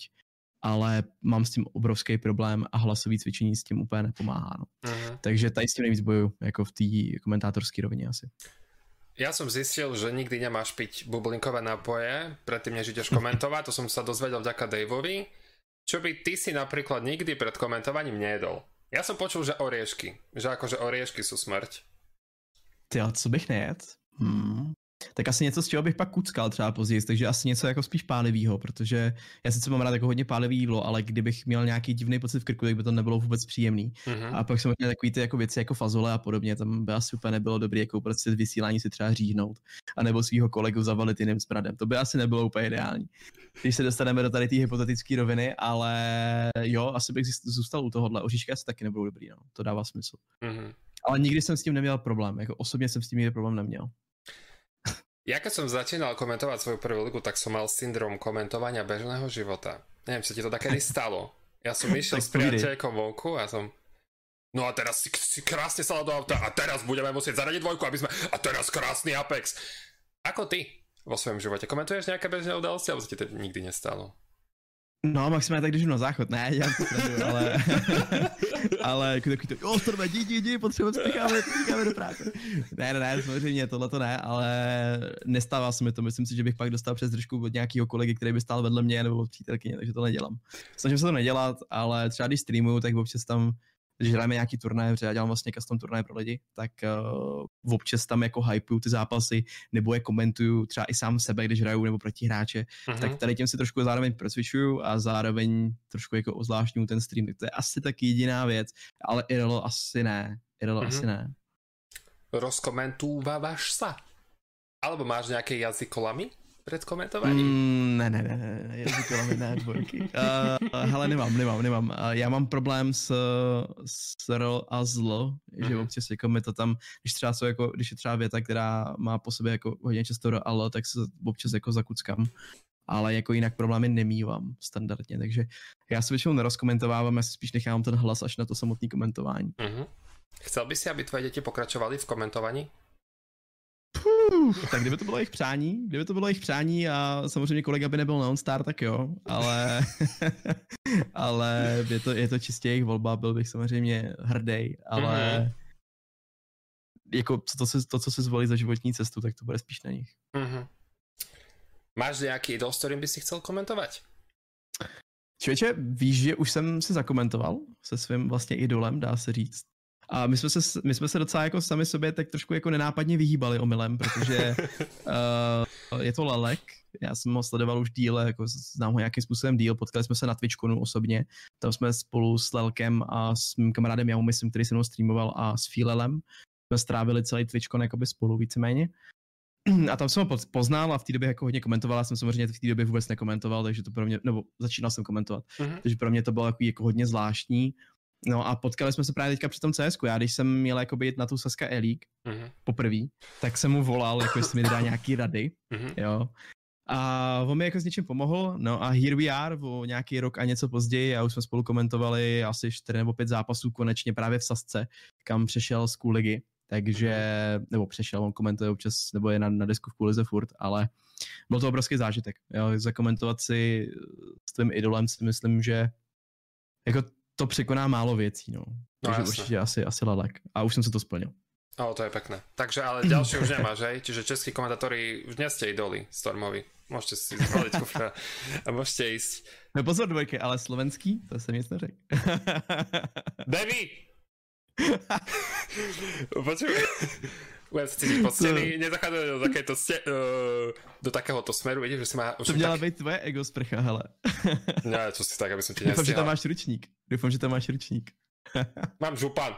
Ale mám s tím obrovský problém a hlasový cvičení s tím úplně nepomáhá. No. Uh-huh. Takže tady s tím nejvíc bojuju, jako v té komentátorské rovině asi. Ja som zistil, že nikdy nemáš piť bublinkové nápoje predtým, než ideš komentovať. To som sa dozvedel vďaka Daveovi. Čo by ty si napríklad nikdy pred komentovaním nejedol? Já jsem počul, že oriešky. Že jakože oriešky jsou smrť. Ty, co bych nejet? Hmm tak asi něco, z čeho bych pak kuckal třeba později, takže asi něco jako spíš pálivýho, protože já sice mám rád jako hodně pálivý jídlo, ale kdybych měl nějaký divný pocit v krku, tak by to nebylo vůbec příjemný. Mm-hmm. A pak jsem měl takový ty jako věci jako fazole a podobně, tam by asi úplně nebylo dobré jako prostě vysílání si třeba říhnout, a nebo svého kolegu zavalit jiným smradem. To by asi nebylo úplně ideální. Když se dostaneme do tady té hypotetické roviny, ale jo, asi bych zůstal u tohohle. Oříšky asi taky nebudou dobrý, no. To dává smysl. Mm-hmm. Ale nikdy jsem s tím neměl problém, jako osobně jsem s tím nikdy problém neměl. Ja keď som začínal komentovať svoju prvú ligu, tak som mal syndrom komentovania bežného života. Neviem, čo ti to takedy stalo. Ja som išiel s priateľkom vonku a som... No a teraz si, si krásne sa do auta a teraz budeme musieť zaradiť dvojku, aby sme... A teraz krásny Apex. Ako ty vo svojom živote? Komentuješ nejaké bežné udalosti, alebo sa ti to nikdy nestalo? No, maximálně tak, když jdu na záchod, ne, já sleduju, ale, ale jako takový to, jo, to jdi, jdi, jdi, potřebujeme, spícháme, spícháme do práce. Ne, ne, ne, samozřejmě, tohle to ne, ale nestává se mi to, myslím si, že bych pak dostal přes držku od nějakého kolegy, který by stál vedle mě, nebo od přítelkyně, takže to nedělám. Snažím se to nedělat, ale třeba když streamuju, tak občas tam když hrajeme nějaký turnaj, protože já dělám vlastně custom turnaj pro lidi, tak uh, občas tam jako hypeuju ty zápasy, nebo je komentuju třeba i sám sebe, když hraju nebo proti hráče, uh-huh. tak tady tím si trošku zároveň procvičuju a zároveň trošku jako ozvláštňuju ten stream, tak to je asi tak jediná věc, ale IRL asi ne, IRL uh-huh. asi ne. Rozkomentúvávaš sa? Alebo máš nějaké jazykolamy? Před komentovaním? Mm, ne, ne, ne, ne, jazykolami ne, dvojky. Uh, hele, nemám, nemám, nemám. Uh, já mám problém s, s rol a zlo, uh-huh. že mhm. občas jako mi to tam, když třeba jsou jako, když je třeba věta, která má po sobě jako hodně často ro a tak se občas jako zakuckám ale jako jinak problémy nemývám standardně, takže já se většinou nerozkomentovávám, já si spíš nechám ten hlas až na to samotné komentování. Uh-huh. Chcel by si, aby tvoje děti pokračovaly v komentování? Tak kdyby to bylo jejich přání, kdyby to bylo jejich přání a samozřejmě kolega by nebyl non-star, tak jo, ale, ale je, to, je to čistě jejich volba, byl bych samozřejmě hrdý, ale mm-hmm. jako to, to, to, co se zvolí za životní cestu, tak to bude spíš na nich. Mm-hmm. Máš nějaký idol, s kterým bys si chcel komentovat? Člověče, víš, že už jsem si zakomentoval se svým vlastně idolem, dá se říct. A my jsme se, my jsme se docela jako sami sobě tak trošku jako nenápadně vyhýbali omylem, protože uh, je to Lelek, já jsem ho sledoval už díle, jako znám ho nějakým způsobem díl, potkali jsme se na Twitchkonu osobně, tam jsme spolu s Lelkem a s mým kamarádem Jahu, myslím, který se mnou streamoval a s Filelem, jsme strávili celý Twitchkon jakoby spolu víceméně. A tam jsem ho poznal a v té době jako hodně komentoval, já jsem samozřejmě v té době vůbec nekomentoval, takže to pro mě, nebo začínal jsem komentovat, uh-huh. takže pro mě to bylo jako, jako hodně zvláštní. No a potkali jsme se právě teďka při tom CS. Já když jsem měl jakoby jít na tu Saska E-League mm-hmm. poprvé, tak jsem mu volal, jako jestli mi dá nějaký rady, mm-hmm. jo. A on mi jako s něčím pomohl, no a here we are, o nějaký rok a něco později, a už jsme spolu komentovali asi 4 nebo 5 zápasů konečně právě v Sasce, kam přešel z Kuligy, takže, mm-hmm. nebo přešel, on komentuje občas, nebo je na, na desku v Kulize furt, ale byl to obrovský zážitek, jo, zakomentovat si s tvým idolem si myslím, že jako to překoná málo věcí, no. no Takže určitě asi, asi Lalek. A už jsem se to splnil. O, to je pekné. Takže ale ďalšie už nemáš, hej? Čiže českí komentátori už nie ste idoli Stormovi. Môžete si zvaliť kufra a môžete ísť. No pozor dvojky, ale slovenský, to jsem nic neřekl. Devi! Počuj, budem sa cítiť poctený, nezachádzať do, takéto ste, uh, do takéhoto smeru, vidíš, že si má... Už to měla tak... být tvoje ego sprcha, hele. ne, čo si tak, aby som ti. Doufám, že tam máš ručník. Doufám, že tam máš ručník. Mám župan,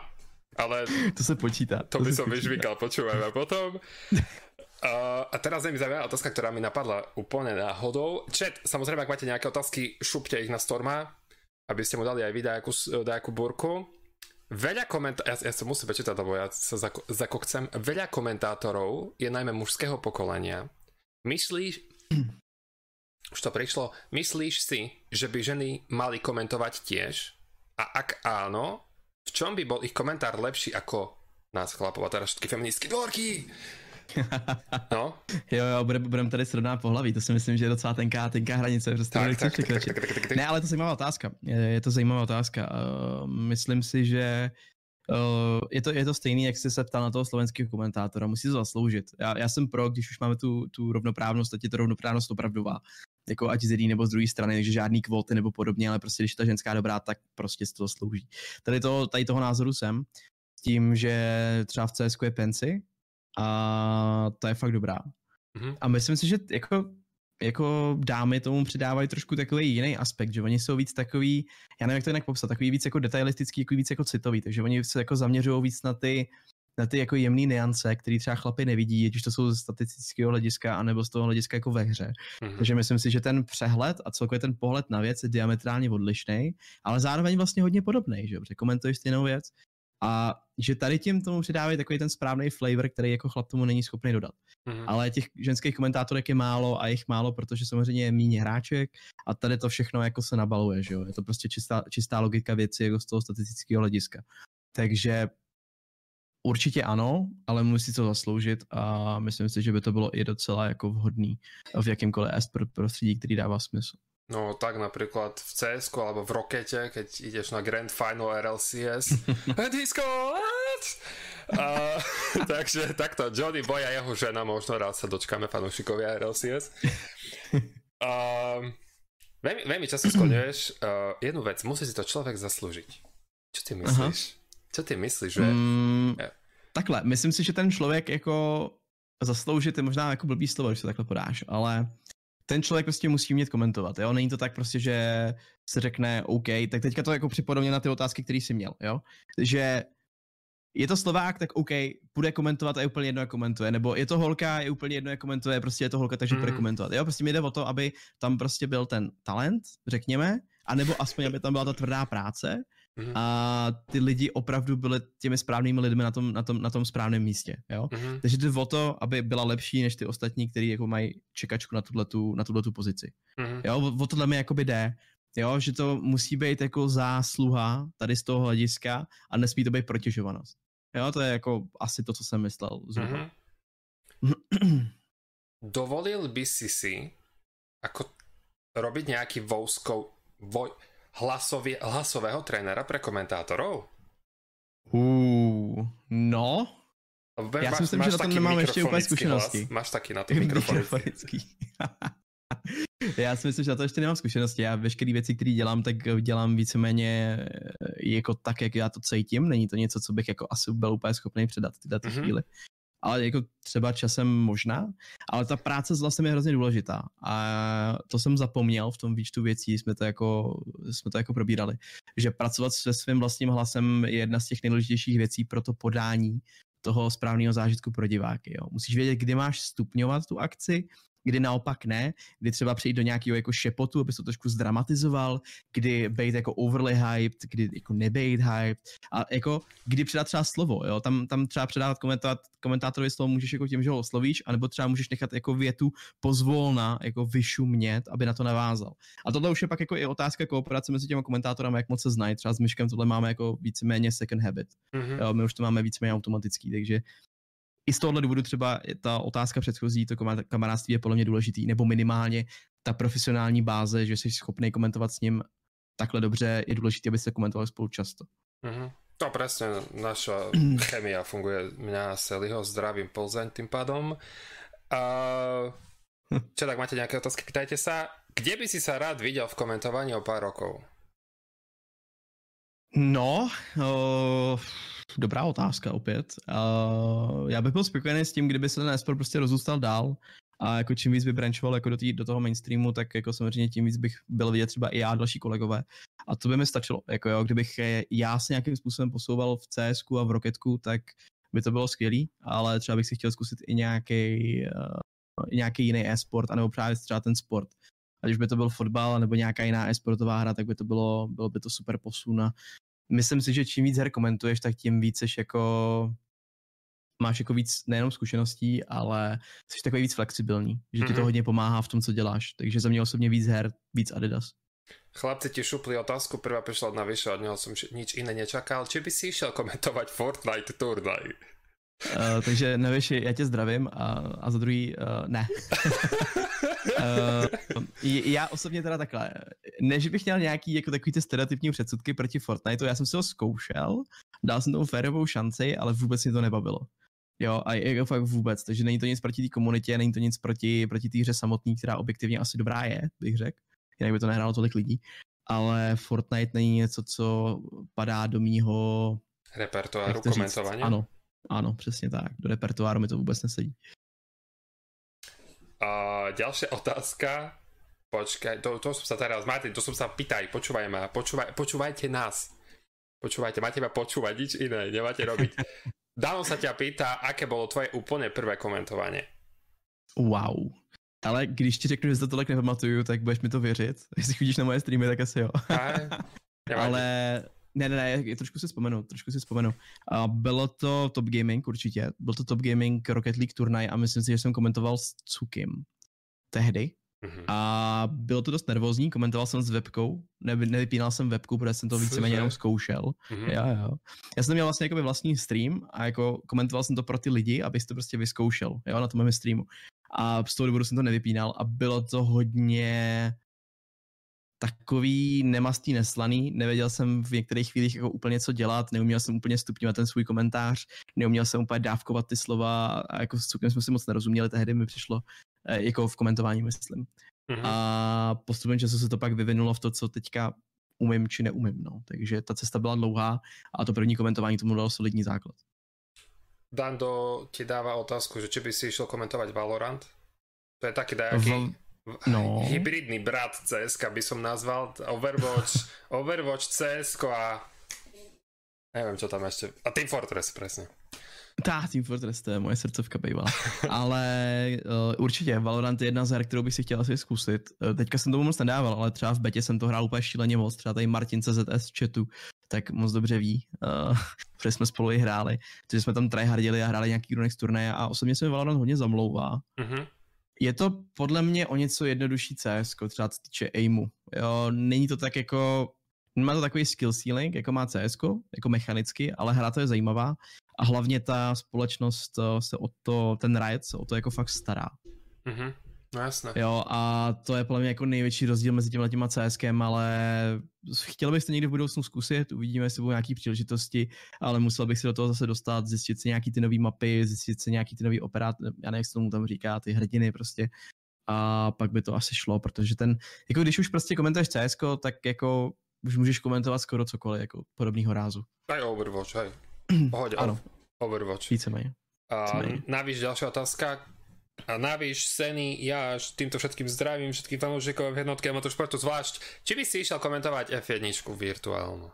ale... To se počítá. To, to by som vyžvíkal, počúvaj. A potom... Uh, a teraz je mi zaujímavá otázka, ktorá mi napadla úplne náhodou. Chat, samozrejme, ak máte nejaké otázky, šupte ich na Storma, aby ste mu dali aj vy nejakú, nejakú burku. Veľa komentátorov, ja, ja sa musím prečítať, lebo ja sa zako, zakokcem. Veľa komentátorov je najmä mužského pokolenia. Myslíš, už to prišlo, myslíš si, že by ženy mali komentovať tiež? A ak áno, v čom by bol ich komentár lepší ako nás chlapov a teraz všetky feministky dvorky? No. jo, jo, budeme budem tady srovnat pohlaví, to si myslím, že je docela tenká, tenká hranice, prostě tak, tak, tak, tak, tak, tak, tak. Ne, ale to je zajímavá otázka, je, je to zajímavá otázka. Uh, myslím si, že Uh, je, to, je to stejný, jak jsi se ptal na toho slovenského komentátora, musí to zasloužit. Já, já jsem pro, když už máme tu, tu rovnoprávnost, teď je to rovnoprávnost opravdová. jako ať z jedné nebo z druhé strany, takže žádný kvóty nebo podobně, ale prostě když ta ženská dobrá, tak prostě si to slouží. Tady, to, tady toho názoru jsem, tím, že třeba v CS je Pensy a to je fakt dobrá. Mm-hmm. A myslím si, že jako jako dámy tomu přidávají trošku takový jiný aspekt, že oni jsou víc takový, já nevím, jak to jinak popsat, takový víc jako detailistický, jako víc jako citový, takže oni se jako zaměřují víc na ty, na ty jako jemné niance, které třeba chlapy nevidí, ať už to jsou z statistického hlediska, anebo z toho hlediska jako ve hře. Mm-hmm. Takže myslím si, že ten přehled a celkově ten pohled na věc je diametrálně odlišný, ale zároveň vlastně hodně podobný, že komentuješ stejnou věc a že tady tím tomu přidávají takový ten správný flavor, který jako chlap tomu není schopný dodat. Mm-hmm. Ale těch ženských komentátorek je málo a jich málo, protože samozřejmě je méně hráček a tady to všechno jako se nabaluje, že jo. Je to prostě čistá, čistá logika věci jako z toho statistického hlediska. Takže určitě ano, ale musí to zasloužit a myslím si, že by to bylo i docela jako vhodný v jakýmkoliv esport prostředí, který dává smysl. No tak napríklad v cs alebo v Rokete, keď ideš na Grand Final RLCS. Disco! Uh, takže takto, Johnny Boy a jeho žena, možno rád sa dočkáme fanúšikovia RLCS. Uh, veľmi, veľmi často skloňuješ uh, jednu vec, musí si to človek zaslúžiť. Čo ty myslíš? Aha. Co ty myslíš, že... Mm, takhle, myslím si, že ten člověk jako zasloužit je možná jako blbý slovo, když se takhle podáš, ale ten člověk prostě musí umět komentovat, jo? Není to tak prostě, že se řekne OK, tak teďka to jako připodobně na ty otázky, které jsi měl, jo? Že je to Slovák, tak OK, bude komentovat a je úplně jedno, jak komentuje. Nebo je to holka, je úplně jedno, jak komentuje, prostě je to holka, takže mm. bude komentovat. Jo, prostě mi jde o to, aby tam prostě byl ten talent, řekněme, anebo aspoň, aby tam byla ta tvrdá práce mm. a ty lidi opravdu byli těmi správnými lidmi na tom, na tom, na tom správném místě, jo. Mm. Takže jde o to, aby byla lepší než ty ostatní, kteří jako mají čekačku na tuhletu, na tuhletu pozici. Mm. Jo, o, o tohle mi jakoby jde. Jo, že to musí být jako zásluha tady z toho hlediska a nesmí to být protěžovanost. Jo, to je jako asi to, co jsem myslel zhruba. Mm-hmm. Dovolil by si si ako robiť nejaký vouskov, voj, hlasový, hlasového trénera pre komentátorov? Uh, no. Já máš, si myslím, že na tom nemám ještě úplně zkušenosti. Hlas? Máš taky na ty mikrofonický. Já si myslím, že na to ještě nemám zkušenosti. Já veškeré věci, které dělám, tak dělám víceméně eh, jako tak, jak já to cítím. Není to něco, co bych jako asi byl úplně schopný předat v této mm-hmm. chvíli. Ale jako třeba časem možná, ale ta práce s hlasem je hrozně důležitá. A to jsem zapomněl v tom výčtu věcí, jsme to jako, jsme to jako probírali, že pracovat se svým vlastním hlasem je jedna z těch nejdůležitějších věcí pro to podání toho správného zážitku pro diváky. Jo. Musíš vědět, kdy máš stupňovat tu akci, kdy naopak ne, kdy třeba přijít do nějakého jako šepotu, aby se to trošku zdramatizoval, kdy být jako overly hyped, kdy jako nebejt hyped a jako kdy předat třeba slovo, jo, tam, tam třeba předávat komentát, komentátorovi slovo můžeš jako tím, že ho oslovíš, anebo třeba můžeš nechat jako větu pozvolna jako vyšumět, aby na to navázal. A tohle už je pak jako i otázka kooperace mezi těmi komentátorami, jak moc se znají. Třeba s Myškem tohle máme jako víceméně second habit. Mm-hmm. Jo, my už to máme víceméně automatický, takže i z tohohle důvodu třeba ta otázka předchozí, to kamarádství je podle mě důležitý, nebo minimálně ta profesionální báze, že jsi schopný komentovat s ním takhle dobře, je důležité, aby se komentovali spolu často. Mm-hmm. To presne, naša chemia funguje. Mňa Seliho zdravím Plzeň tým pádom. Uh, čo tak máte nejaké otázky? Pýtajte sa. Kde by si sa rád videl v komentovaní o pár rokov? No, uh, dobrá otázka opět. Uh, já bych byl spokojený s tím, kdyby se ten esport prostě rozůstal dál a jako čím víc by branchoval jako do, tý, do toho mainstreamu, tak jako samozřejmě tím víc bych byl vidět třeba i já a další kolegové. A to by mi stačilo. Jako jo, kdybych já se nějakým způsobem posouval v CS a v Rocketku, tak by to bylo skvělý, ale třeba bych si chtěl zkusit i nějaký, uh, nějaký jiný e-sport, anebo právě třeba ten sport. Ať už by to byl fotbal, nebo nějaká jiná e-sportová hra, tak by to bylo, bylo by to super posun a myslím si, že čím víc her komentuješ, tak tím víc jsi jako máš jako víc nejenom zkušeností, ale jsi takový víc flexibilní, že ti to mhm. hodně pomáhá v tom, co děláš. Takže za mě osobně víc her, víc Adidas. Chlapci ti šupli otázku, prvá prišla od Navyše, od něho jsem nič iné nečakal. Či by si šel komentovat Fortnite turnaj? Uh, takže Navyši, já tě zdravím a, a za druhý uh, ne. uh, já osobně teda takhle, než bych měl nějaký jako takový ty stereotypní předsudky proti Fortniteu, já jsem si ho zkoušel, dal jsem tomu férovou šanci, ale vůbec mi to nebavilo. Jo, a jako fakt vůbec, takže není to nic proti té komunitě, není to nic proti, proti té hře samotný, která objektivně asi dobrá je, bych řekl. Jinak by to nehrálo tolik lidí. Ale Fortnite není něco, co padá do mýho... Repertoáru komentování? Ano, ano, přesně tak. Do repertoáru mi to vůbec nesedí. A ďalšia otázka. Počkaj, to, to som sa teraz, Martin, to som sa pýtaj, počúvaj ma, počúvaj, počúvajte nás. Počúvajte, máte ma počúvať, nič iné, nemáte robiť. Dano sa ťa pýta, aké bolo tvoje úplne prvé komentovanie. Wow. Ale když ti řeknu, že to tolik nepamatuju, tak budeš mi to věřit. Jestli chodíš na moje streamy, tak asi jo. Ale ne, ne, ne, trošku si vzpomenu, trošku si vzpomenu. A bylo to Top Gaming určitě, byl to Top Gaming Rocket League turnaj a myslím si, že jsem komentoval s Cukim tehdy. Mm-hmm. A bylo to dost nervózní, komentoval jsem s webkou, ne, nevypínal jsem webku, protože jsem to víceméně jenom zkoušel. Mm-hmm. Já, já. Já jsem měl vlastně jako vlastní stream a jako komentoval jsem to pro ty lidi, abys to prostě vyzkoušel, jo, na tom mém streamu. A z toho důvodu jsem to nevypínal a bylo to hodně takový nemastý, neslaný, nevěděl jsem v některých chvílích jako úplně co dělat, neuměl jsem úplně stupňovat ten svůj komentář, neuměl jsem úplně dávkovat ty slova a jako s jsme si moc nerozuměli, tehdy mi přišlo eh, jako v komentování, myslím. Mm-hmm. A postupem času se to pak vyvinulo v to, co teďka umím či neumím, no. Takže ta cesta byla dlouhá a to první komentování tomu dalo solidní základ. Dando ti dáva otázku, že či by si išiel komentovať Valorant? To je taký dajaký... V No. Hybridný brat CSK by som nazval. Overwatch, Overwatch CS a neviem čo tam ešte. A Team Fortress, presne. Tá, Team Fortress, to je moje srdcovka bývala. ale uh, určitě, Valorant je jedna z her, kterou bych si chtěl asi zkusit. Uh, teďka jsem tomu moc nedával, ale třeba v betě jsem to hrál úplně šíleně moc. Třeba tady Martin CZS v chatu, tak moc dobře ví, uh, protože jsme spolu i hráli. Takže jsme tam tryhardili a hráli nějaký Runex turnaje a osobně se mi Valorant hodně zamlouvá. Uh-huh. Je to podle mě o něco jednodušší CS, třeba co týče aimu. Jo, není to tak jako, má to takový skill ceiling, jako má CS, jako mechanicky, ale hra to je zajímavá a hlavně ta společnost eh, se o to, ten Riot se o to jako fakt stará. Mm-hmm. No jasné. Jo, a to je podle mě jako největší rozdíl mezi těma těma CSkem, ale chtěl bych to někdy v budoucnu zkusit, uvidíme, jestli budou nějaké příležitosti, ale musel bych si do toho zase dostat, zjistit si nějaký ty nové mapy, zjistit si nějaký ty nový operátor, já nevím, jak se tomu tam říká, ty hrdiny prostě, a pak by to asi šlo, protože ten, jako když už prostě komentuješ CS, tak jako už můžeš komentovat skoro cokoliv, jako podobného rázu. Aj Overwatch, hej. Pohodě, ano. Overwatch. Víceméně. A navíc další otázka, a navíš, Seny, ja týmto všetkým zdravím, všetkých fanúšikov v jednotke a motošportu zvlášť. Či by si išiel komentovať F1 virtuálnu?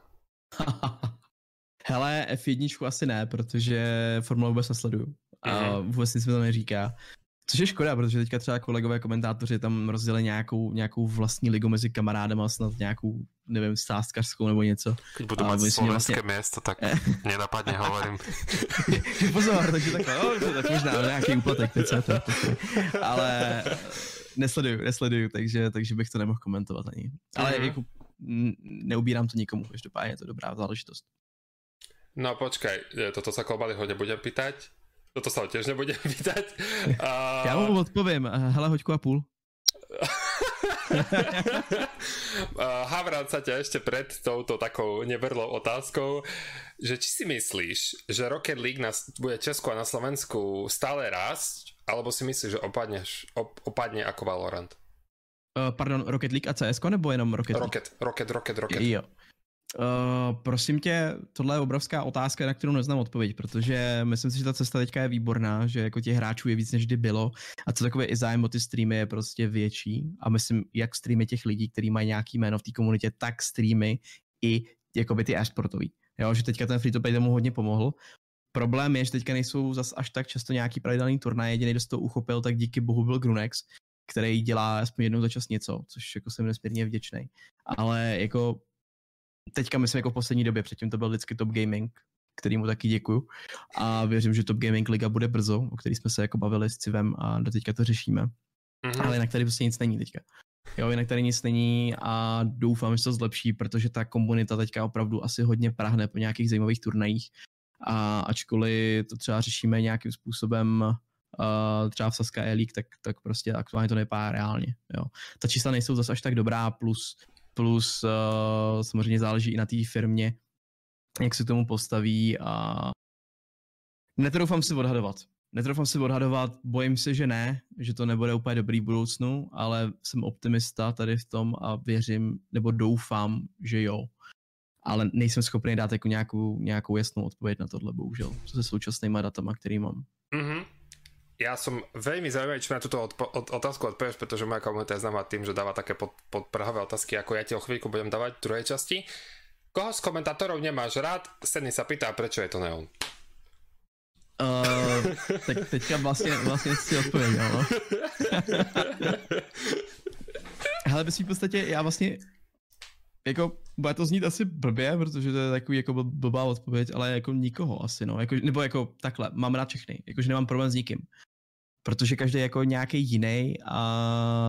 Hele, F1 asi ne, protože Formule vůbec nesleduju. A mm-hmm. vůbec nic mi to neříká. Což je škoda, protože teďka třeba kolegové komentátoři tam rozdělili nějakou, nějakou vlastní ligu mezi kamarádama, snad nějakou, nevím, sáskařskou nebo něco. Když budu mít slovenské vlastně... město, tak nenapadně hovorím. Pozor, takže takhle, no, tak možná nějaký úplatek, teď to, ale nesleduju, nesleduju, takže, takže bych to nemohl komentovat ani. Ale mm-hmm. jako neubírám to nikomu, každopádně je to dobrá záležitost. No počkaj, toto sa Klobali hodně budem pýtať. Toto sa tiež nebudem pýtať. A... Já mu odpovím, hele, hoďku a půl. Havran sa ťa ešte pred touto takou neverlou otázkou, že či si myslíš, že Rocket League na, bude Česku a na Slovensku stále rásť, alebo si myslíš, že opadneš, op, opadne ako Valorant? Uh, pardon, Rocket League a CS, nebo jenom Rocket League? Rocket, Rocket, Rocket, Rocket. Jo. Uh, prosím tě, tohle je obrovská otázka, na kterou neznám odpověď, protože myslím si, že ta cesta teďka je výborná, že jako těch hráčů je víc, než kdy bylo a co takové i zájem o ty streamy je prostě větší a myslím, jak streamy těch lidí, kteří mají nějaký jméno v té komunitě, tak streamy i jakoby ty e-sportový. Jo, že teďka ten free to play tomu hodně pomohl. Problém je, že teďka nejsou zas až tak často nějaký pravidelný turnaj, jediný, kdo to uchopil, tak díky bohu byl Grunex, který dělá aspoň jednou za čas něco, což jako jsem nesmírně vděčný. Ale jako teďka myslím jako v poslední době, předtím to byl vždycky Top Gaming, kterýmu taky děkuju. A věřím, že Top Gaming Liga bude brzo, o který jsme se jako bavili s Civem a do teďka to řešíme. Mm-hmm. Ale jinak tady prostě nic není teďka. Jo, jinak tady nic není a doufám, že to zlepší, protože ta komunita teďka opravdu asi hodně prahne po nějakých zajímavých turnajích. A ačkoliv to třeba řešíme nějakým způsobem uh, třeba v Saska E-League, tak, tak prostě aktuálně to nevypadá reálně. Jo. Ta čísla nejsou zase až tak dobrá, plus plus uh, samozřejmě záleží i na té firmě, jak se tomu postaví a Netroufám si odhadovat. Netroufám si odhadovat, bojím se, že ne, že to nebude úplně dobrý v budoucnu, ale jsem optimista tady v tom a věřím, nebo doufám, že jo. Ale nejsem schopný dát jako nějakou, nějakou jasnou odpověď na tohle, bohužel, se současnýma datama, který mám. Mm-hmm. Ja som veľmi zaujímavý, či na túto odpo- od- otázku odpovieš, pretože moja komunita je známa tým, že dáva také pod, podprahové otázky, ako ja ti o chvíľku budem dávať v druhej časti. Koho z komentátorov nemáš rád? Sedni sa pýta, prečo je to neon. Uh, tak teďka vlastně, vlastně si odpověděl, no. Hele, ve v podstatě já vlastně, jako, bude to znít asi blbě, protože to je takový jako blbá odpověď, ale jako nikoho asi, no. Jako, nebo jako takhle, mám rád všechny, jakože nemám problém s nikým. Protože každý jako nějaký jiný a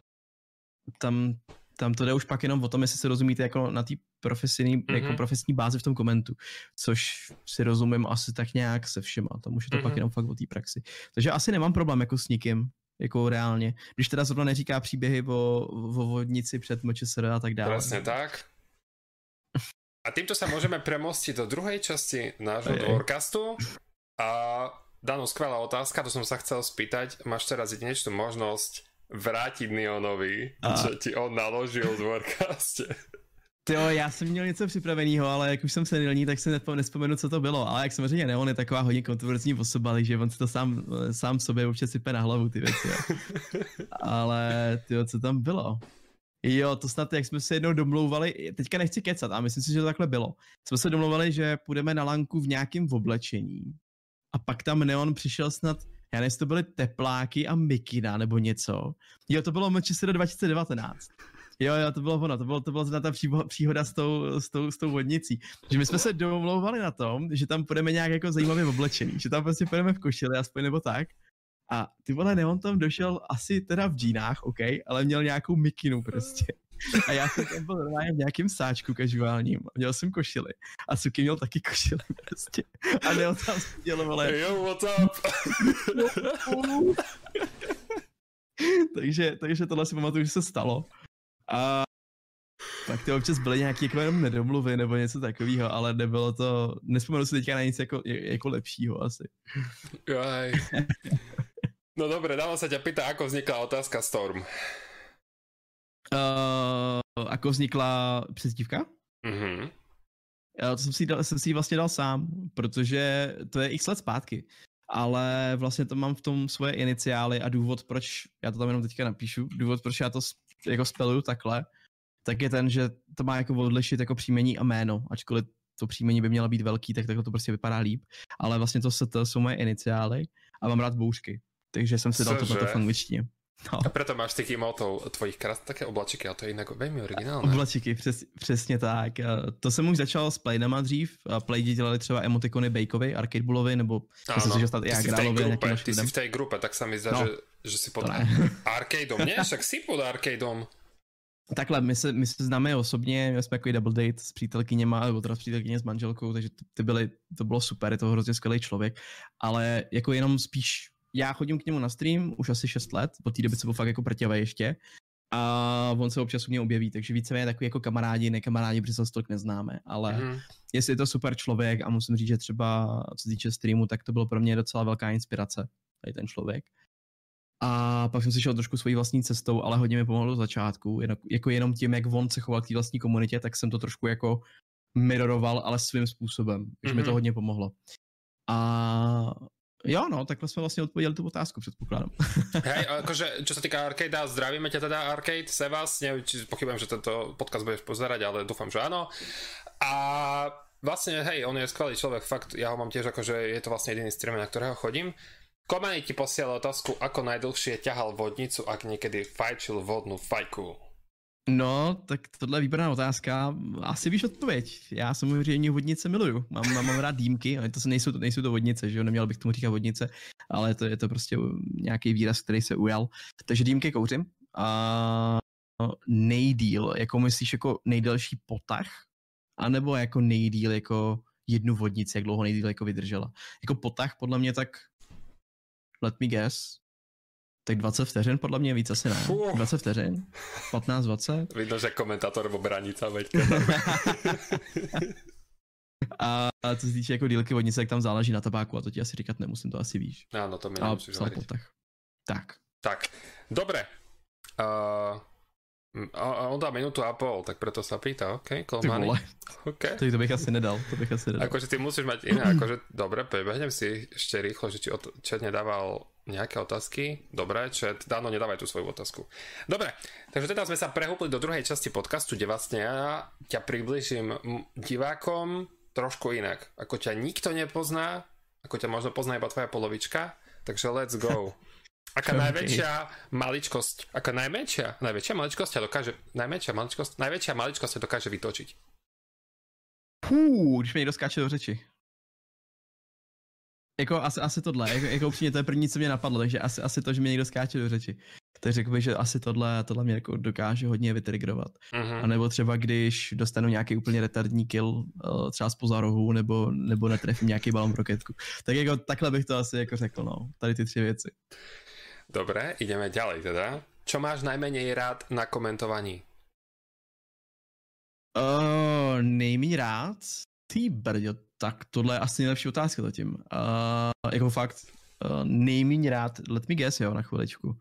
tam, tam to jde už pak jenom o tom, jestli se rozumíte jako na té profesní, mm-hmm. jako profesní bázi v tom komentu, což si rozumím asi tak nějak se všema, tam už je to mm-hmm. pak jenom fakt o té praxi. Takže asi nemám problém jako s nikým, jako reálně. Když teda zrovna neříká příběhy o, o vodnici před MČSR a tak dále. Presne tak. A týmto sa môžeme premostiť do druhej časti nášho dvorkastu. A Dano, skvelá otázka, to som sa chcel spýtať. Máš teraz jedinečnú možnosť vrátiť Neonovi, a... čo ti on naložil v dvorkaste. Jo, já jsem měl něco připraveného, ale jak už jsem senilní, tak se nespomenu, co to bylo. Ale jak samozřejmě ne, on je taková hodně kontroverzní osoba, že on si to sám, sám sobě občas sype na hlavu ty věci. ale tyjo, co tam bylo? Jo, to snad, jak jsme se jednou domlouvali, teďka nechci kecat, a myslím si, že to takhle bylo. Jsme se domlouvali, že půjdeme na lanku v nějakém oblečení. A pak tam Neon přišel snad, já nevím, to byly tepláky a mikina nebo něco. Jo, to bylo Manchester 2019. Jo, jo, to bylo ono, to bylo, to bylo ta příhoda s tou, s, tou, s tou vodnicí. Že my jsme se domlouvali na tom, že tam půjdeme nějak jako zajímavě oblečený, že tam prostě půjdeme v košili, aspoň nebo tak. A ty vole, Neon tam došel asi teda v džínách, OK, ale měl nějakou mikinu prostě. A já jsem tam byl normálně v nějakém sáčku kažuálním. Měl jsem košily. A Suky měl taky košily prostě. A Neon tam seděl, vole. Yo, what's up? takže, takže tohle si pamatuju, že se stalo. A tak to občas byly nějaké jako jenom nedomluvy nebo něco takového, ale nebylo to, nespomenu si teďka na nic jako, jako lepšího asi. Jaj. No dobre, dávam sa ťa pýta, ako vznikla otázka Storm. Uh, ako vznikla přezdívka? Mhm. Uh, to jsem si, dal, jsem si vlastně dal sám, protože to je x let zpátky. Ale vlastně to mám v tom svoje iniciály a důvod, proč, já to tam jenom teďka napíšu, důvod, proč já to jako speluju takhle, tak je ten, že to má jako odlišit jako příjmení a jméno, ačkoliv to příjmení by mělo být velký, tak takhle to prostě vypadá líp. Ale vlastně to, to jsou moje iniciály a mám rád boušky. Takže jsem si dal to to v angličtině. No. A preto máš tých emotov tvojich krásných také oblačiky, a to je jinak velmi originální. Oblačiky, přes, přesně tak. To jsem už začal s Playdama dřív. Playdi dělali třeba emotikony Bakeovi, Arcade Bullovi, nebo to jsem si stát i Agrálovi. Ty jsi v té grupe, tak se mi zdá, no. že, že si pod Arcadeom. Ne, však si pod Arcadeom. Takhle, my se, my se známe osobně, měli jsme takový double date s přítelkyněma, nebo teda s přítelkyně s manželkou, takže to, ty byly, to bylo super, je to hrozně skvělý člověk, ale jako jenom spíš já chodím k němu na stream už asi 6 let, po té době se byl fakt jako prťavý ještě. A on se občas u mě objeví, takže více je takový jako kamarádi, ne kamarádi, protože se tolik neznáme, ale mm-hmm. jestli je to super člověk a musím říct, že třeba co se týče streamu, tak to bylo pro mě docela velká inspirace, tady ten člověk. A pak jsem si šel trošku svojí vlastní cestou, ale hodně mi pomohlo do začátku, jako jenom tím, jak on se choval k té vlastní komunitě, tak jsem to trošku jako miroroval, ale svým způsobem, takže mm-hmm. mi to mhm. hodně pomohlo. A Jo, no, takhle jsme vlastně odpověděli tu otázku, předpokládám. Hej, akože, čo sa týka Arcade, zdravíme ťa teda Arcade, neviem, či pochybujem, že tento podcast budeš pozerať, ale dúfam, že áno. A vlastne, hej, on je skvelý človek, fakt, ja ho mám tiež akože je to vlastne jediný streamer, na ktorého chodím. Komeny ti posiela otázku, ako najdlhšie ťahal vodnicu, ak niekedy fajčil vodnú fajku. No, tak tohle je výborná otázka. Asi víš odpověď. Já samozřejmě vodnice miluju. Mám, mám, mám rád dýmky, ale to nejsou, nejsou to vodnice, že jo? Neměl bych tomu říkat vodnice, ale to je to prostě nějaký výraz, který se ujal. Takže dýmky kouřím. A nejdíl, jako myslíš jako nejdelší potah? A nebo jako nejdíl jako jednu vodnici, jak dlouho nejdíl jako vydržela? Jako potah podle mě tak let me guess, tak 20 vteřin podle mě víc asi ne. Fuh. 20 vteřin? 15, 20? Vidno, že komentátor obranica, veď. A, a co se týče jako dílky vodnice, tak tam záleží na tabáku a to ti asi říkat nemusím, to asi víš. Áno, to mi A nemusíš potah. Tak. Tak, dobre. Uh, a, a on dá minútu a pol, tak preto sa pýta, OK, Ty Kolmany. vole, OK. to, to bych asi nedal, to bych asi nedal. Akože ty musíš mať iné, akože dobre, prebehnem si ešte rýchlo, že či ot- chat nedával nejaké otázky. Dobre, chat, Dano, nedávaj tú svoju otázku. Dobre, takže teda sme sa prehúpli do druhej časti podcastu, kde vlastne ja ťa približím divákom trošku inak. Ako ťa nikto nepozná, ako ťa možno pozná iba tvoja polovička, takže let's go. Aká najväčšia maličkosť, aká najmenšia, najväčšia maličkosť ťa dokáže, najmenšia maličkosť, najväčšia maličkosť ťa dokáže vytočiť. Hů, když mi někdo skáče do řeči. Jako asi, asi tohle, jako, jako upřímně to je první, co mě napadlo, takže asi, asi to, že mi někdo skáče do řeči. Tak řekl bych, že asi tohle, tohle mě jako dokáže hodně vytrigrovat. Mhm. A nebo třeba když dostanu nějaký úplně retardní kill, uh, třeba spoza rohu, nebo, nebo netrefím nějaký balon v roketku. Tak jako takhle bych to asi jako řekl, no. Tady ty tři věci. Dobre, ideme ďalej teda. Čo máš najmenej rád na komentovaní? Uh, nejméně rád? Ty brďo, tak tohle je asi nejlepší otázka zatím. Uh, jako fakt, uh, nejméně rád, let me guess, jo, na chviličku.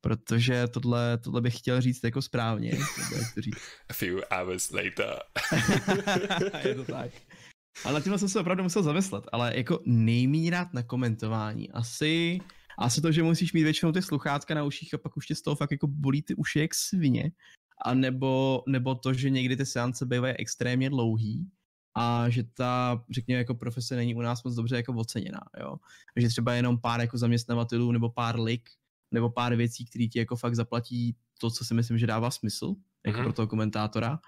Protože tohle, tohle bych chtěl říct jako správně. říct. A few hours later. je to tak. Ale tímhle jsem se opravdu musel zamyslet. Ale jako nejméně rád na komentování. Asi, asi to, že musíš mít většinou ty sluchátka na uších a pak už tě z toho fakt jako bolí ty uši jak svině. A nebo, nebo to, že někdy ty seance bývají extrémně dlouhý a že ta, řekněme, jako profese není u nás moc dobře jako oceněná, jo. Že třeba jenom pár jako zaměstnavatelů nebo pár lik nebo pár věcí, které ti jako fakt zaplatí to, co si myslím, že dává smysl, jako Mhm. pro toho komentátora,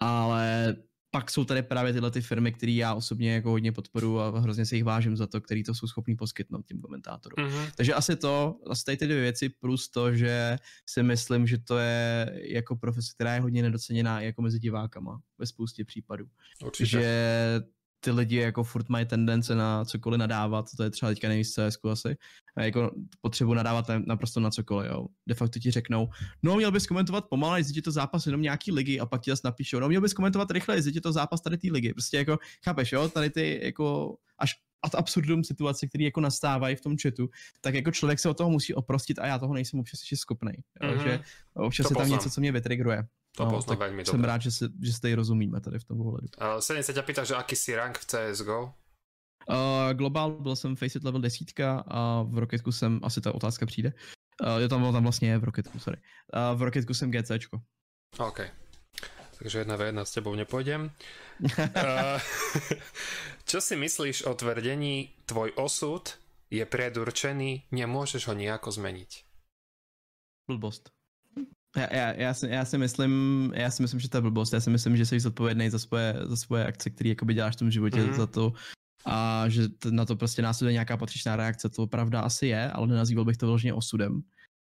ale pak jsou tady právě tyhle ty firmy, které já osobně jako hodně podporu a hrozně si jich vážím za to, který to jsou schopní poskytnout tím komentátorům. Mhm. Takže asi to, asi tady ty dvě věci, plus to, že si myslím, že to je jako profese, která je hodně nedoceněná i jako mezi divákama ve spoustě případů. Určite. Že ty lidi jako furt mají tendence na cokoliv nadávat, to je třeba teďka nejvíc CS asi, a jako potřebu nadávat na- naprosto na cokoliv, jo. De facto ti řeknou, no měl bys komentovat pomalu, jestli je to zápas jenom nějaký ligy a pak ti zase napíšou, no měl bys komentovat rychle, jestli je to zápas tady té ligy. Prostě jako, chápeš, jo, tady ty jako až ad absurdum situace, které jako nastávají v tom chatu, tak jako člověk se od toho musí oprostit a já toho nejsem občas ještě schopný. Mhm. že občas To je tam poznám. něco, co mě vytrigruje. To No, poznám tak veľmi Jsem dobre. rád, že, se, že tady rozumíme tady v tom ohledu. Uh, Senin sa ťa pýta, že aký si rank v CSGO? Uh, globál byl jsem Faceit level desítka a v Rocketku jsem, asi ta otázka přijde, uh, je tam, tam vlastně je v Rocketku, sorry. Uh, v Rocketku jsem GCčko. OK. Takže jedna v jedna s tebou nepôjdem. Uh, čo si myslíš o tvrdení tvoj osud je predurčený, nemôžeš ho nejako zmeniť? Blbost. Já, já, já, si, já, si myslím, já si myslím, že to je blbost. Já si myslím, že jsi zodpovědný za svoje, za svoje akce, které jakoby děláš v tom životě, mm-hmm. za to a že na to prostě následuje nějaká patřičná reakce. To pravda asi je, ale nenazýval bych to vyloženě osudem.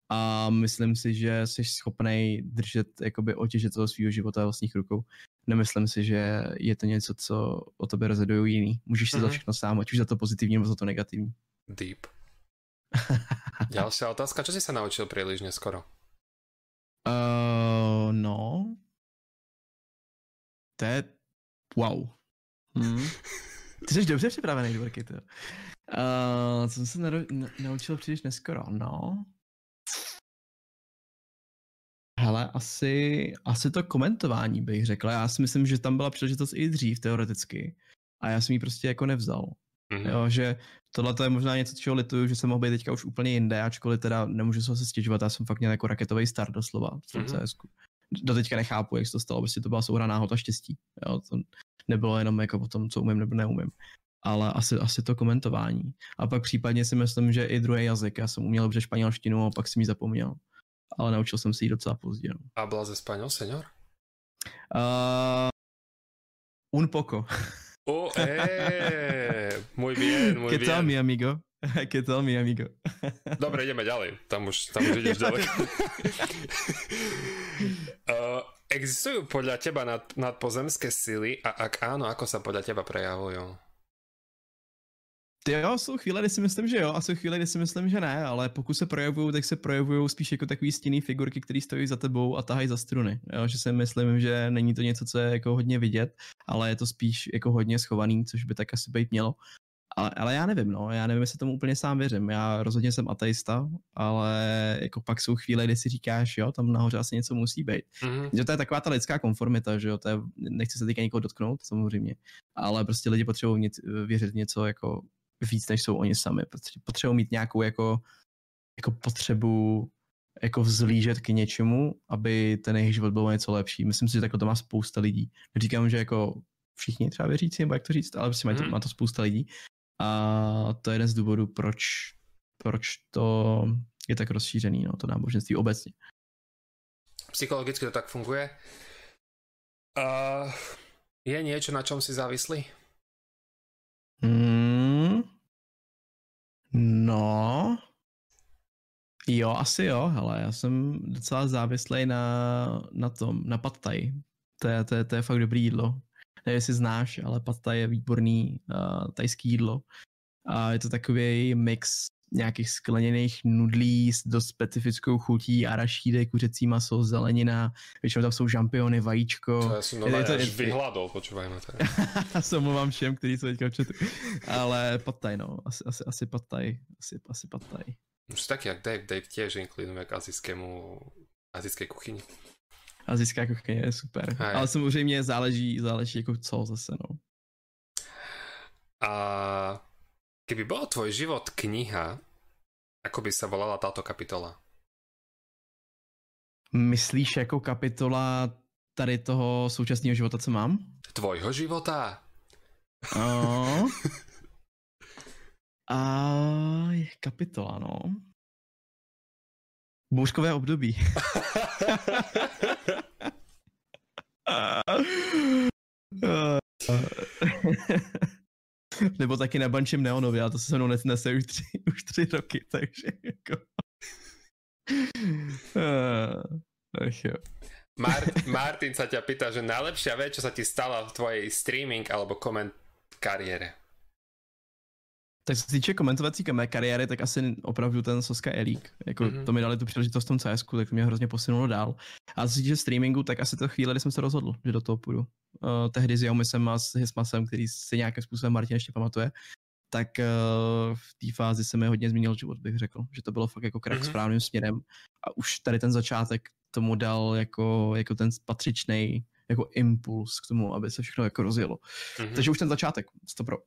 A myslím si, že jsi schopný držet jakoby otěže toho svého života vlastních rukou. Nemyslím si, že je to něco, co o tobě rozhodují jiný. Můžeš si mm-hmm. za Mhm. všechno sám, ať už za to pozitivní nebo za to negativní. Deep. Ďalšia otázka. Čo si sa naučil príliš neskoro? Uh, no. To je... Wow. Hmm. Ty jsi dobře připravený, Dvorky, to. Uh, co jsem se naro- na- naučil příliš neskoro, no. Hele, asi, asi to komentování bych řekl. Já si myslím, že tam byla příležitost i dřív, teoreticky. A já jsem ji prostě jako nevzal. Mhm. Jo, že tohle to je možná něco, čeho lituju, že jsem mohl být teďka už úplně jinde, ačkoliv teda nemůžu se stěžovat, já jsem fakt měl jako raketový start doslova v tom Mhm. mm-hmm. CSku. Do teďka nechápu, jak se to stalo, prostě to byla souhra náhod a štěstí. Jo, to nebylo jenom jako o tom, co umím nebo neumím. Ale asi, asi to komentování. A pak případně si myslím, že i druhý jazyk. Já jsem uměl dobře španělštinu a pak jsem ji zapomněl. Ale naučil jsem si ji docela pozdě. No. Habla ze español, señor? Uh, un poco. Oh, eh, muy bien, muy ¿Qué tal, bien. mi amigo? ¿Qué tal, mi amigo? Dobre, ideme ďalej. Tam už, tam už ideš ďalej. uh, existujú podľa teba nad, nadpozemské sily a ak áno, ako sa podľa teba prejavujú? Ty jo, jsou chvíle, kdy si myslím, že jo, a jsou chvíle, kdy si myslím, že ne, ale pokud se projevují, tak se projevují spíš jako takový stinný figurky, které stojí za tebou a tahají za struny. Jo, že si myslím, že není to něco, co je jako hodně vidět, ale je to spíš jako hodně schovaný, což by tak asi být mělo. Ale, ale já nevím, no, já nevím, jestli tomu úplně sám věřím. Já rozhodně jsem ateista, ale jako pak jsou chvíle, kdy si říkáš, jo, tam nahoře asi něco musí být. Mm-hmm. Že to je taková ta lidská konformita, že jo, to je, nechci se teďka někoho dotknout, samozřejmě, ale prostě lidi potřebují věřit něco jako víc, než jsou oni sami. Potřebují mít nějakou jako, jako potřebu jako vzlížet k něčemu, aby ten jejich život byl něco lepší. Myslím si, že takhle to má spousta lidí. Říkám, že jako všichni třeba věřící, nebo jak to říct, ale prostě má to, mhm. má to spousta lidí. A to je jeden z důvodů, proč, proč to je tak rozšířený, no, to náboženství obecně. Psychologicky to tak funguje. Uh, je něco, na čem si závislý? Hmm, no, jo, asi jo, hele, já jsem docela závislý na, na tom, na pad thai. To je, to, je, to je fakt dobrý jídlo nevím, jestli znáš, ale pata je výborný uh, tajský jídlo. A je to takový mix nějakých skleněných nudlí s dost specifickou chutí, arašídy, kuřecí maso, zelenina, většinou tam jsou žampiony, vajíčko. To já jsem je, to, až vyhladol, na to. se omlouvám všem, kteří jsou teďka v Ale pataj, no, asi, asi, asi pataj, asi, asi pataj. Už taky jak Dave, Dave těž inklinuje k azijskému, azijské kuchyni. Azijská kuchyně je super. Hej. Ale samozřejmě záleží, záleží jako co zase, no. A keby byl tvoj život kniha, ako by se volala táto kapitola? Myslíš jako kapitola tady toho současného života, co mám? Tvojho života? No. A kapitola, no. Bouřkové období. Nebo taky na Bančem Neonově, a to se se mnou nese už tři, už tři roky, takže jako... Ach jo. Mar- Martin sa ťa pýta, že najlepšia vec, čo sa ti stala v tvojej streaming alebo koment kariére. Tak se týče komentovací mé kariéry, tak asi opravdu ten Soska Elík. Jako mm-hmm. to mi dali tu příležitost v tom CS, tak mě hrozně posunulo dál. A co se týče streamingu, tak asi to chvíle, kdy jsem se rozhodl, že do toho půjdu. Uh, tehdy s Jaumisem a s Hismasem, který si nějakým způsobem Martin ještě pamatuje, tak uh, v té fázi se mi hodně změnil život, bych řekl. Že to bylo fakt jako krak mm-hmm. správným směrem. A už tady ten začátek tomu dal jako, jako ten patřičný jako impuls k tomu, aby se všechno jako rozjelo. Mm-hmm. Takže už ten začátek, pro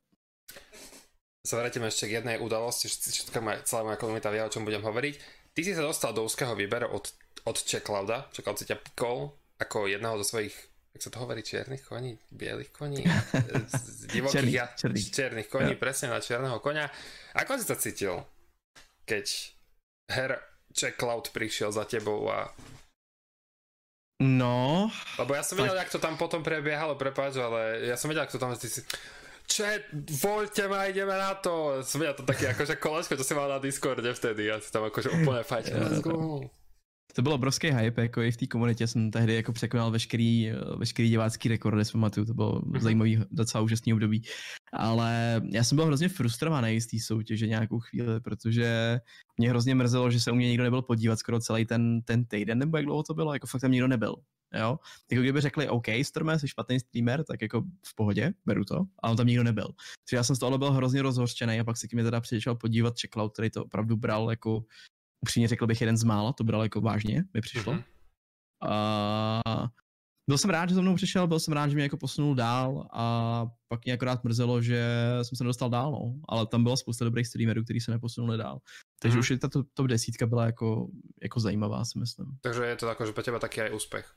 sa vrátime ešte k jednej udalosti, všetka moja, celá moja komunita vie, o čom budem hovoriť. Ty si sa dostal do úzkeho výberu od, od Čeklauda, Čeklaud si ťa pikol ako jedného zo svojich, jak sa to hovorí, čiernych koní, bielých koní, z divokých ja, černých. černých koní, ja. presne na čierneho konia. Ako si sa cítil, keď her Čeklaud prišiel za tebou a No. Lebo ja som vedel, tak... jak to tam potom prebiehalo, prepáč, ale ja som vedel, jak to tam, ty si, chat, voľte ma, ideme na to. Som ja to taký akože kolečko, čo si mal na Discorde vtedy, ja si tam akože úplne fajč. Let's go. To byl obrovský hype, jako i v té komunitě jsem tehdy jako překonal veškerý, veškerý divácký rekordy, si pamatuju, to bylo mm-hmm. zajímavý, docela úžasný období. Ale já jsem byl hrozně frustrovaný z té soutěže nějakou chvíli, protože mě hrozně mrzelo, že se u mě nikdo nebyl podívat skoro celý ten, ten týden, nebo jak dlouho to bylo, jako fakt tam nikdo nebyl. Jo? Jako kdyby řekli, OK, Storme, jsi špatný streamer, tak jako v pohodě, beru to, ale on tam nikdo nebyl. Takže já jsem z toho byl hrozně rozhořčený a pak se k mě teda přišel podívat Checkloud, který to opravdu bral jako, upřímně řekl bych, jeden z mála, to bral jako vážně, mi přišlo. Mm-hmm. A byl jsem rád, že za mnou přišel, byl jsem rád, že mě jako posunul dál a pak mě akorát mrzelo, že jsem se nedostal dál, no. Ale tam byla spousta dobrých streamerů, kteří se neposunuli dál. Takže mm. už ta top desítka byla jako, jako zajímavá, si myslím. Takže je to jako, že pro těba taky je úspěch.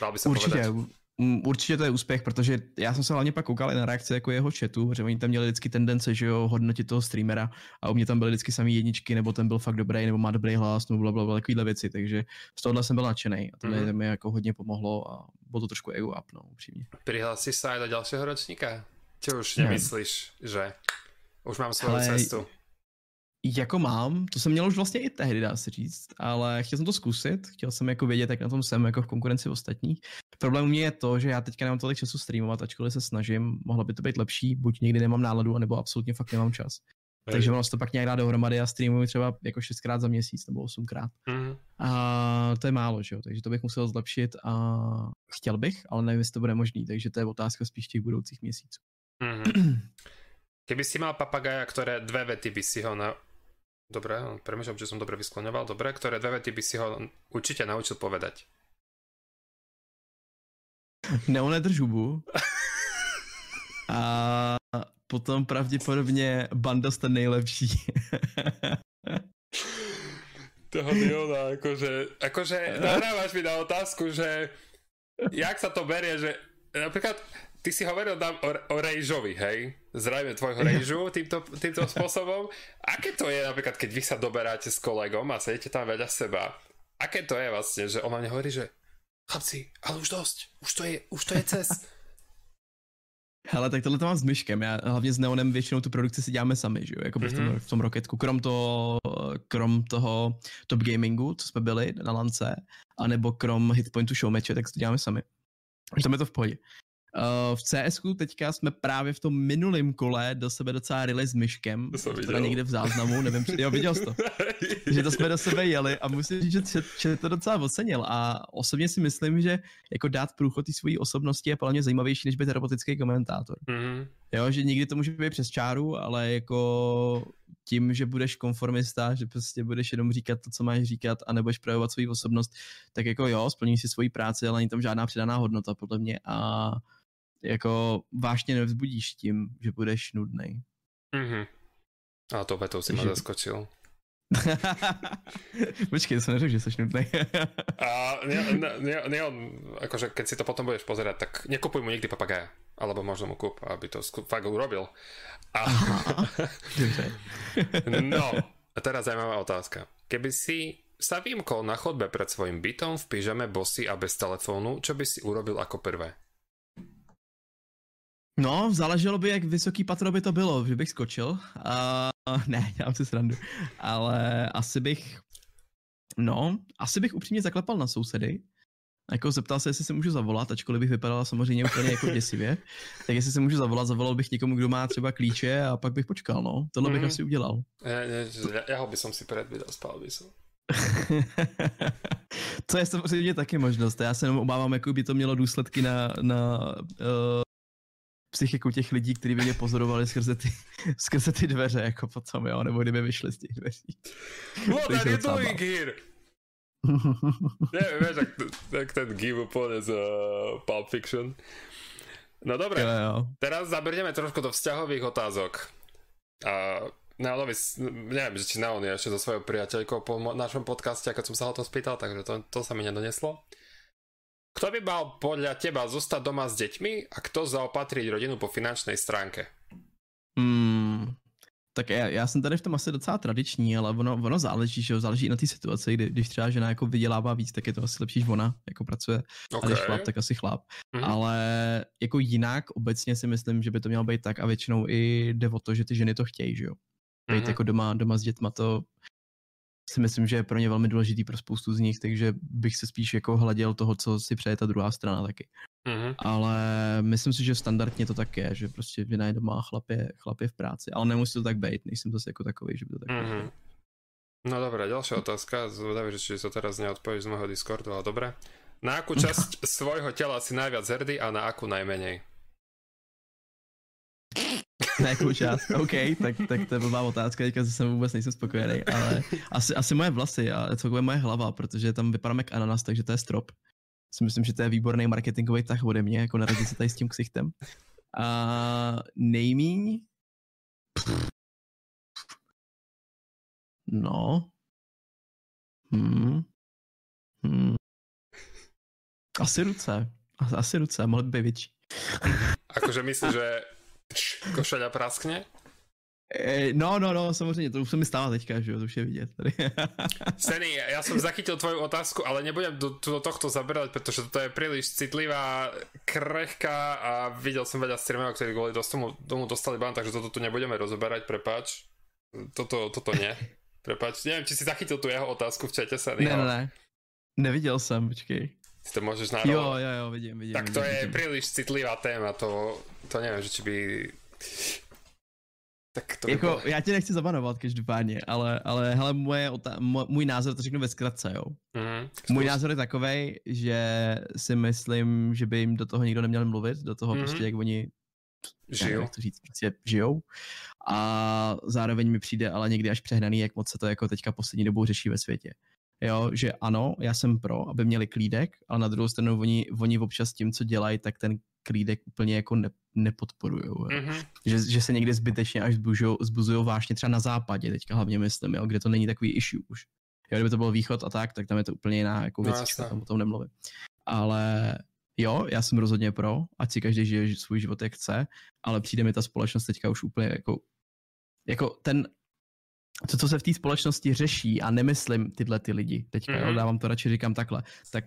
Dal by se Určitě, povedať. Určitě to je úspěch, protože já jsem se hlavně pak koukal i na reakce jako jeho chatu, že oni tam měli vždycky tendence, že jo, hodnotit toho streamera a u mě tam byly vždycky samý jedničky, nebo ten byl fakt dobrý, nebo má dobrý hlas, nebo bla, bla, takovýhle věci, takže z tohohle jsem byl nadšený a to mm-hmm. mi jako hodně pomohlo a bylo to trošku ego up, no, upřímně. Přihlásil se do dalšího ročníka? Či už nemyslíš, že už mám svou cestu? Jako mám, to jsem měl už vlastně i tehdy, dá se říct, ale chtěl jsem to zkusit, chtěl jsem jako vědět, jak na tom jsem jako v konkurenci ostatních, Problém u mě je to, že já teďka nemám tolik času streamovat, ačkoliv se snažím, mohlo by to být lepší, buď někdy nemám náladu, anebo absolutně fakt nemám čas. Hej. Takže ono se to pak nějak dá dohromady a streamuji třeba jako šestkrát za měsíc nebo osmkrát. Mm. A to je málo, že jo, takže to bych musel zlepšit a chtěl bych, ale nevím, jestli to bude možný, takže to je otázka spíš těch budoucích měsíců. Mm-hmm. Keby si mal papagaja, ktoré dve vety by si ho na... Dobre, premýšľam, že som dobre vyskloňoval. Dobre, ktoré dve vety by si ho určite naučil povedať. Neonedrž hubu. A potom pravděpodobně Banda jste nejlepší. Toho Diona, akože, akože nahrávaš mi na otázku, že jak sa to berie, že napríklad ty si hovoril tam o, o rejžovi, hej? Zrejme tvojho rejžu týmto, týmto spôsobom. Aké to je napríklad, keď vy sa doberáte s kolegom a sedíte tam vedľa seba? Aké to je vlastne, že on vám hovorí, že chlapci, ale už dosť, už to je, už to je cez. Hele, tak tohle to mám s myškem. Já hlavně s Neonem většinou tu produkci si děláme sami, že jo, jako mm-hmm. v, tom, v tom Rocketku. Krom toho, krom toho Top Gamingu, co jsme byli na lance, anebo krom Hitpointu Showmatche, tak si to děláme sami. Tam je to v pohodě. Uh, v CS teďka jsme právě v tom minulém kole do sebe docela ryli s myškem, to teda někde v záznamu, nevím, jo, viděl jsi to. že to jsme do sebe jeli a musím říct, že, že, že to docela ocenil a osobně si myslím, že jako dát průchod té svojí osobnosti je plně zajímavější, než být robotický komentátor. Mm-hmm. Jo, že někdy to může být přes čáru, ale jako tím, že budeš konformista, že prostě budeš jenom říkat to, co máš říkat a nebudeš projevovat svou osobnost, tak jako jo, splníš si svoji práci, ale není tam žádná přidaná hodnota podle mě a jako vážně nevzbudíš tím, že budeš nudný. Mhm. A to vetou si Takže... zaskočil. Počkej, som neřekl, že jsi nudný. a ne, ne, ne, ne, akože keď si to potom budeš pozerať, tak nekupuj mu nikdy papagaja. Alebo možno mu kúp, aby to fakt urobil. A... no, a teraz zaujímavá otázka. Keby si sa vymkol na chodbe pred svojim bytom v pyžame, bosy a bez telefónu, čo by si urobil ako prvé? No, záleželo by, jak vysoký patro by to bylo, že bych skočil. Uh, ne, dělám si srandu. Ale asi bych, no, asi bych upřímně zaklepal na sousedy. Jako zeptal se, jestli se můžu zavolat, ačkoliv bych vypadala samozřejmě úplně jako děsivě. Tak jestli se můžu zavolat, zavolal bych někomu, kdo má třeba klíče a pak bych počkal, no. Tohle bych mm. asi udělal. Ne, ne, já ho bych si předvídal, spal by som. to je samozřejmě taky možnost. Já se jenom obávám, jako by to mělo důsledky na, na uh, psychiku těch lidí, kteří by mě pozorovali skrze ty, skrze ty dveře, jako potom, jo, nebo kdyby vyšli z těch dveří. What are you doing here? Neviem, vieš, tak, tak ten give úplne z uh, Pulp Fiction. No dobre, jo, jo. teraz zabernieme trošku do vzťahových otázok. A Neonovi, neviem, že či Neon je ešte so svojou priateľkou po našom podcaste, keď som sa o to spýtal, takže to, to sa mi nedoneslo. Kto by mal podľa teba zostať doma s deťmi a kto zaopatriť rodinu po finančnej stránke? Hmm, tak já, já jsem tady v tom asi docela tradiční, ale ono, ono záleží, že jo, záleží na té situaci, kdy, když třeba žena jako vydělává víc, tak je to asi lepší, že ona jako pracuje, okay. a když chlap, tak asi chlap. Mm-hmm. Ale jako jinak obecně si myslím, že by to mělo být tak a většinou i jde o to, že ty ženy to chtějí, že jo. Být mm-hmm. jako doma, doma s dětma, to si myslím, že je pro ně velmi důležitý pro spoustu z nich, takže bych se spíš jako hleděl toho, co si přeje ta druhá strana taky. Mm-hmm. Ale myslím si, že standardně to tak je, že prostě vina je doma a chlap je, chlap je v práci, ale nemusí to tak být, nejsem zase jako takový, že by to tak mm-hmm. No dobré, ďalšia otázka, zvedavý, že či to teraz neodpovíš z môjho Discordu, ale dobré. Na akú časť svojho tela si najviac hrdý a na akú najmenej? Na jakou část. OK, tak, tak to je blbá otázka, teďka jsem vůbec nejsem spokojený, ale asi, asi moje vlasy a celkově moje hlava, protože tam vypadám jak ananas, takže to je strop. Si myslím, že to je výborný marketingový tah ode mě, jako naradit se tady s tím ksichtem. A nejmíň... No. Hmm. Hmm. Asi ruce. Asi ruce, mohly by být větší. Akože myslím, že Košeľa praskne? E, no, no, no, samozřejmě, to už se mi stává teďka, že jo, to už je vidět tady. Seny, já jsem zachytil tvoju otázku, ale nebudem do, do tohto zaberať, protože to je príliš citlivá, krehká a viděl jsem veľa streamerov, ktorí kvôli tomu, tomu dostali ban, takže toto tu nebudeme rozoberať, prepáč. Toto, toto ne. Prepač, nevím, či si zachytil tu jeho otázku v čete, Seny. Ne, ne, ne. Neviděl jsem, počkej. Si to môžeš narovnať. Jo, jo, jo, vidím, vidím. Tak to vidím, je vidím. príliš citlivá téma, to, to neviem, že či by tak to jako, bylo... já tě nechci zabanovat každopádně, ale, ale hele, moje, můj názor, to řeknu ve zkratce, jo. Mm, můj názor je takový, že si myslím, že by jim do toho nikdo neměl mluvit, do toho mm. prostě, jak oni žijou. Jak to říct, prostě žijou. A zároveň mi přijde ale někdy až přehnaný, jak moc se to jako teďka poslední dobou řeší ve světě. Jo, že ano, já jsem pro, aby měli klídek, ale na druhou stranu oni, oni občas tím, co dělají, tak ten klídek úplně jako ne, nepodporují. Mm-hmm. Že, že se někdy zbytečně až zbuzují vážně třeba na západě, teďka hlavně myslím, jo, kde to není takový issue už. Jo, kdyby to byl východ a tak, tak tam je to úplně jiná jako no, věc, tam o tom nemluvím. Ale jo, já jsem rozhodně pro, ať si každý žije svůj život jak chce, ale přijde mi ta společnost teďka už úplně jako, jako ten, to, co se v té společnosti řeší a nemyslím tyhle ty lidi, teďka, mm-hmm. jo, mhm. dávám to radši říkám takhle, tak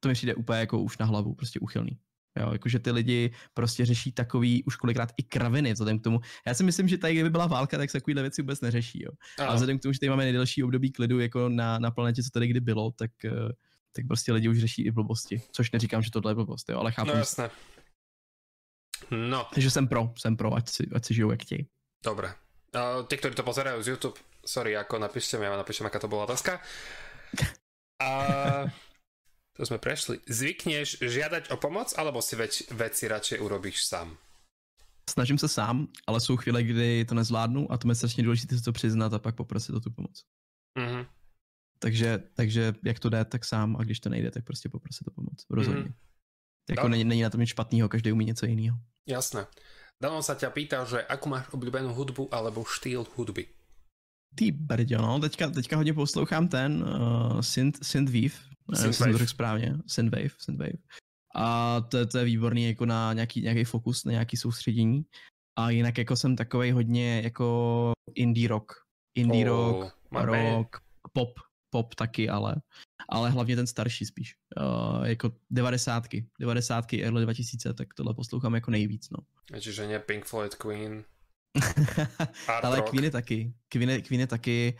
to mi přijde úplně jako už na hlavu, prostě uchylný. Jo, jakože ty lidi prostě řeší takový už kolikrát i kraviny vzhledem k tomu. Já si myslím, že tady, kdyby byla válka, tak se takovýhle věci vůbec neřeší. Jo. A vzhledem k tomu, že tady máme nejdelší období klidu jako na, na planetě, co tady kdy bylo, tak, eh, tak prostě lidi už řeší i blbosti. Což neříkám, že tohle je blbost, jo, ale chápu. No jasné. No. Takže jsem pro, jsem pro, ať si, ať si žijou jak chtějí. Dobre. Uh, tí, ktorí to pozerajú z YouTube, sorry, ako napíšte mi, ja napíšem, aká to bola otázka. A to sme prešli. Zvykneš žiadať o pomoc, alebo si več, veci radšej urobíš sám? Snažím se sám, ale jsou chvíle, kdy to nezvládnu a to je strašně důležité si to přiznat a pak poprosit o tu pomoc. Mm-hmm. Takže, takže jak to jde, tak sám a když to nejde, tak prostě poprosit o pomoc. Rozhodně. Mm-hmm. Jako není, není na tom nic špatného, každý umí něco jiného. Jasné. Dano sa ťa pýta, že akú máš obľúbenú hudbu alebo štýl hudby? Ty brďo, no, teďka, teďka hodně poslouchám ten uh, Synth, Synthwave, Synthwave. jsem to řekl správně, Synthwave, Synthwave. A to, to je výborný jako na nějaký, nějaký fokus, na nějaký soustředění. A jinak jako jsem takovej hodně jako indie rock. Indie oh, rock, rock, pop, pop taky, ale, ale hlavně ten starší spíš. Uh, jako devadesátky, devadesátky, early 2000, tak tohle poslouchám jako nejvíc, no. Čiže ne Pink Floyd, Queen, ale Queen je taky, Queen je, Queen je taky.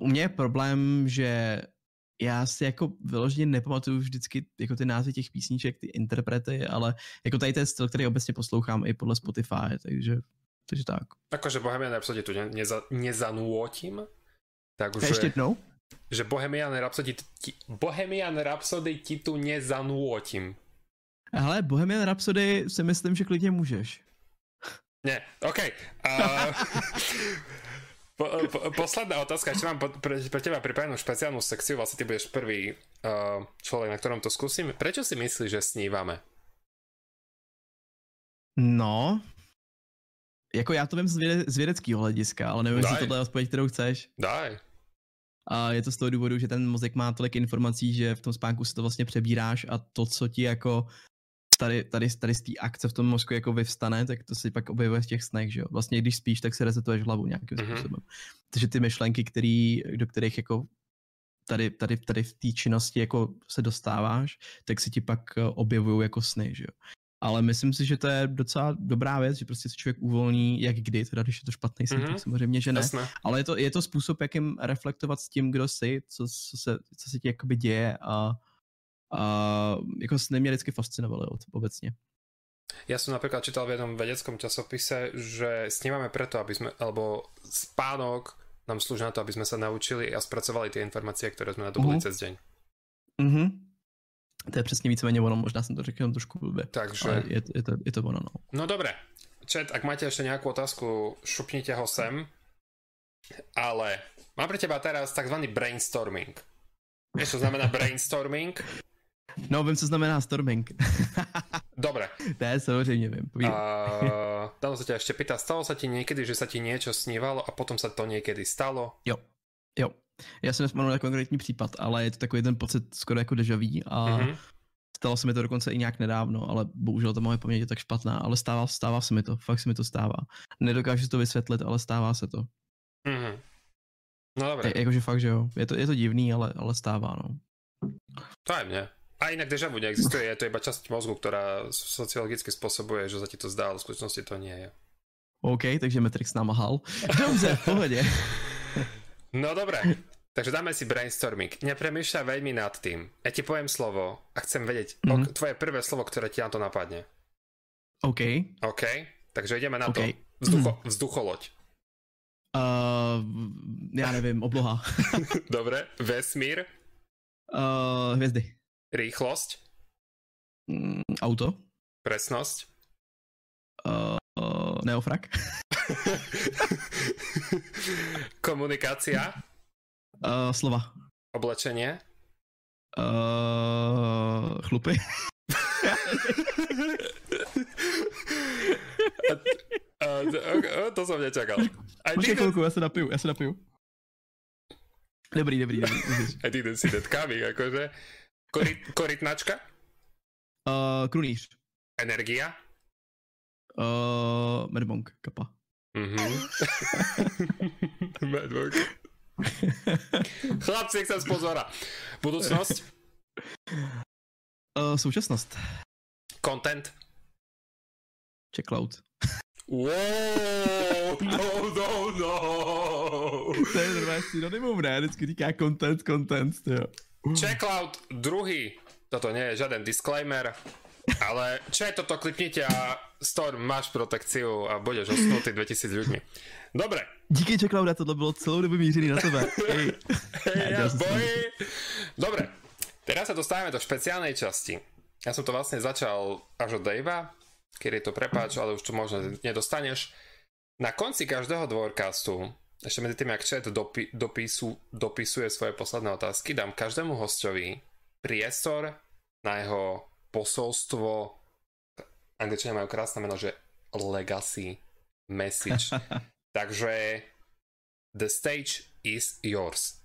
U mě je problém, že já si jako vyloženě nepamatuju vždycky jako ty názvy těch písniček, ty interprety, ale jako tady ten styl, který obecně poslouchám i podle Spotify, takže, takže tak. Akože Bohemian Rhapsody tu neza, nezanúotím? Tak už Ještě jednou? Že Bohemian Rhapsody, ti, Bohemian Rhapsody ti tu nezanúotím. Hele, Bohemian Rhapsody si myslím, že klidně můžeš. Ne, OK. Uh, po, po, posledná otázka, ešte mám pre, pre teba pripravenú špeciálnu sekciu, vlastne ty budeš prvý uh, človek, na ktorom to skúsim. Prečo si myslíš, že snívame? No, jako já to vím z, věde, z vědeckého hlediska, ale nevím, jestli tohle je odpověď, kterou chceš. Daj. A je to z toho důvodu, že ten mozek má tolik informací, že v tom spánku si to vlastně přebíráš a to, co ti jako tady, tady, tady z té akce v tom mozku jako vyvstane, tak to si pak objevuje v těch snech, že jo. Vlastně když spíš, tak se rezetuješ hlavu nějakým mm-hmm. způsobem. Takže ty myšlenky, který, do kterých jako tady, tady, tady v té činnosti jako se dostáváš, tak si ti pak eh, objevují jako sny, že jo. Ale myslím si, že to je docela dobrá věc, že prostě se člověk uvolní, jak kdy, teda když je to špatný sen, mm-hmm. tak samozřejmě, že ne. Jasné. Ale je to, je to způsob, jakým reflektovat s tím, kdo jsi, co, co, se, co se ti jakoby děje a a jako sny mě vždycky fascinovaly obecně. Ja som napríklad čítal v jednom vedeckom časopise, že snímame preto, aby sme, alebo spánok nám slúži na to, aby sme sa naučili a spracovali tie informácie, ktoré sme nadobili uh-huh. cez deň. Uh-huh. To je přesně víceméně ono, možná jsem to řekl trošku blbě. Takže... Ale je, je, to, je to ono, no. No dobré. Čet, ak máte ešte nejakú otázku, šupnite ho sem. Ale mám pre teba teraz tzv. brainstorming. Vieš, čo znamená brainstorming? No, vím, co znamená storming. Dobre. Ne, samozřejmě vím. Dalo sa ťa ešte pýta, stalo sa ti niekedy, že sa ti niečo snívalo a potom sa to niekedy stalo? Jo, jo. Já jsem nespomenu na konkrétní případ, ale je to takový ten pocit skoro jako dejaví a mm-hmm. stalo se mi to dokonce i nějak nedávno, ale bohužel to moje paměť je tak špatná, ale stává, stává se mi to, fakt se mi to stává. Nedokážu to vysvětlit, ale stává se to. Mm-hmm. No dobré. Je, jakože fakt, že jo. Je to, je to divný, ale, ale stává, no. To je mne. A inak deja vu neexistuje, je to iba časť mozgu, ktorá sociologicky spôsobuje, že sa ti to zdá, ale v skutočnosti to nie je. OK, takže Matrix nám hal. Dobře, v pohodě. No dobré. Takže dáme si brainstorming. Nepremýšľaj veľmi nad tým. Ja ti poviem slovo a chcem vedieť Mhm. ok, tvoje prvé slovo, ktoré ti na to napadne. OK. OK? Takže ideme na OK. to. Vzducho, vzducholoď. Uh, já nevím, obloha. Dobre. Vesmír. Uh, hvězdy. Rýchlosť. Mm, auto. Presnosť. Uh, uh, neofrak. Komunikácia. Uh, slova. Oblečenie. Uh, chlupy. A, a, a, to som nečakal. Aj Počkej chvilku, já se napiju, já se napiju. Dobrý, dobrý, dobrý. aj ty si detkami, akože. Koryt, korytnačka. Uh, krunýř. Energia. Uh, medbong, kapa. Mhm. Madbook. Chlapci, chcem z pozora. Budúcnosť. Uh, současnost. Content. Checkloud. Wow, no, no, no. To je normálně synonymum, ne? Vždycky říká content, content, jo. Checkout druhý. Toto nie je žiaden disclaimer. Ale čo je toto, klipnite a Storm, máš protekciu a budeš osnutý 2000 ľuďmi. Dobre, Díky Checklouda, tohle bylo celou dobu mířený na tebe. Hej. Ne, ja boji. Dobre, teraz sa dostávame do špeciálnej časti. Ja som to vlastne začal až od Davea, kedy to prepáč, ale už to možno nedostaneš. Na konci každého dvorcastu, ešte medzi tým, jak chat dopi, dopisu, dopisuje svoje posledné otázky, dám každému hostovi priestor na jeho posolstvo. Angličania majú krásne meno, že legacy message. Takže the stage is yours.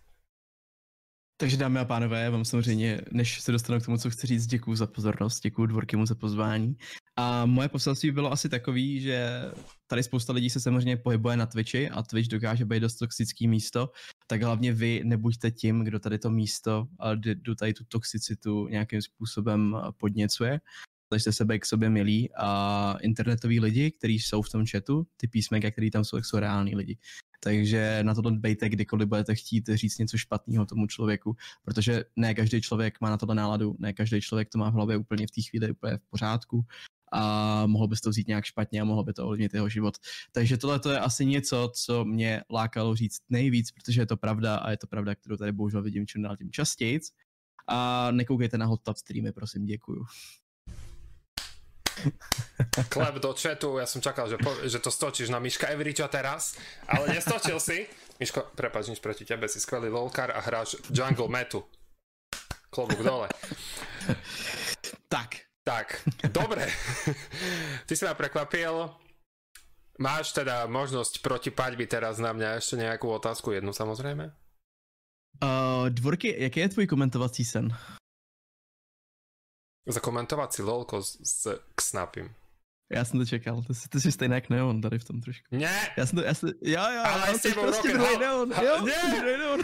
Takže dámy a pánové, já vám samozřejmě, než se dostanu k tomu, co chci říct, děkuji za pozornost, děkuji Dvorkymu za pozvání. A moje poselství bylo asi takový, že tady spousta lidí se samozřejmě pohybuje na Twitchi a Twitch dokáže být dost toxický místo, tak hlavně vy nebuďte tím, kdo tady to místo a kdo tady tu toxicitu nějakým způsobem podněcuje. Snažte se být k sobě milí a internetoví lidi, kteří jsou v tom chatu, ty písmenka, který tam jsou, jsou reální lidi. Takže na tohle dbejte, kdykoliv budete chtít říct něco špatného tomu člověku, protože ne každý člověk má na tohle náladu, ne každý člověk to má v hlavě úplně v té chvíli úplně v pořádku a mohl bys to vzít nějak špatně a mohlo by to ovlivnit jeho život. Takže tohle to je asi něco, co mě lákalo říct nejvíc, protože je to pravda a je to pravda, kterou tady bohužel vidím čím dál tím častěji. A nekoukejte na hot tub streamy, prosím, děkuju. Klep do chatu, ja som čakal, že, po, že to stočíš na Miška Evriča teraz, ale nestočil si. Miško, prepáč, nič proti tebe, si skvelý lolkar a hráš Jungle Metu. Klobúk dole. Tak, Tak, dobre. Ty si ma prekvapil. Máš teda možnosť proti paďbi teraz na mňa ešte nejakú otázku, jednu samozrejme? uh, Dvorky, jaký je tvůj komentovací sen? Zakomentovat si lolko s, s Snapim. Já jsem to čekal, ty jsi, ty jsi stejný jak Neon tady v tom trošku. Ne! Já jsem to, já jsem, jo, jo, Ale jo, s jsi prostě druhý. Neon, jo, ne. Neon.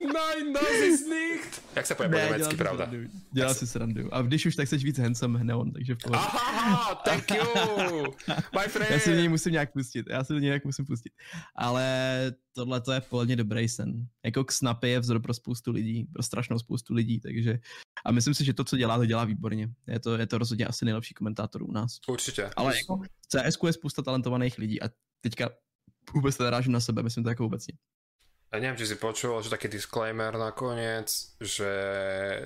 Nein, das ist nicht! Jak se povie po německy, pravda? srandu, Dělal si srandu. A když už, tak jsi víc handsome Neon, takže v pohodě. Aha, thank you! My friend! Já si do něj musím nějak pustit, já si do něj nějak musím pustit. Ale tohle to je pohodně dobrý sen. Jako k Snapy je vzor pro spoustu lidí, pro strašnou spoustu lidí, takže a myslím si, že to, co dělá, to dělá výborně. Je to, je to rozhodně asi nejlepší komentátor u nás. Určitě. Ale jako v CS je spousta talentovaných lidí a teďka vůbec nerážím na sebe, myslím to jako obecně. Ja neviem, či si počul, že taký disclaimer nakoniec, že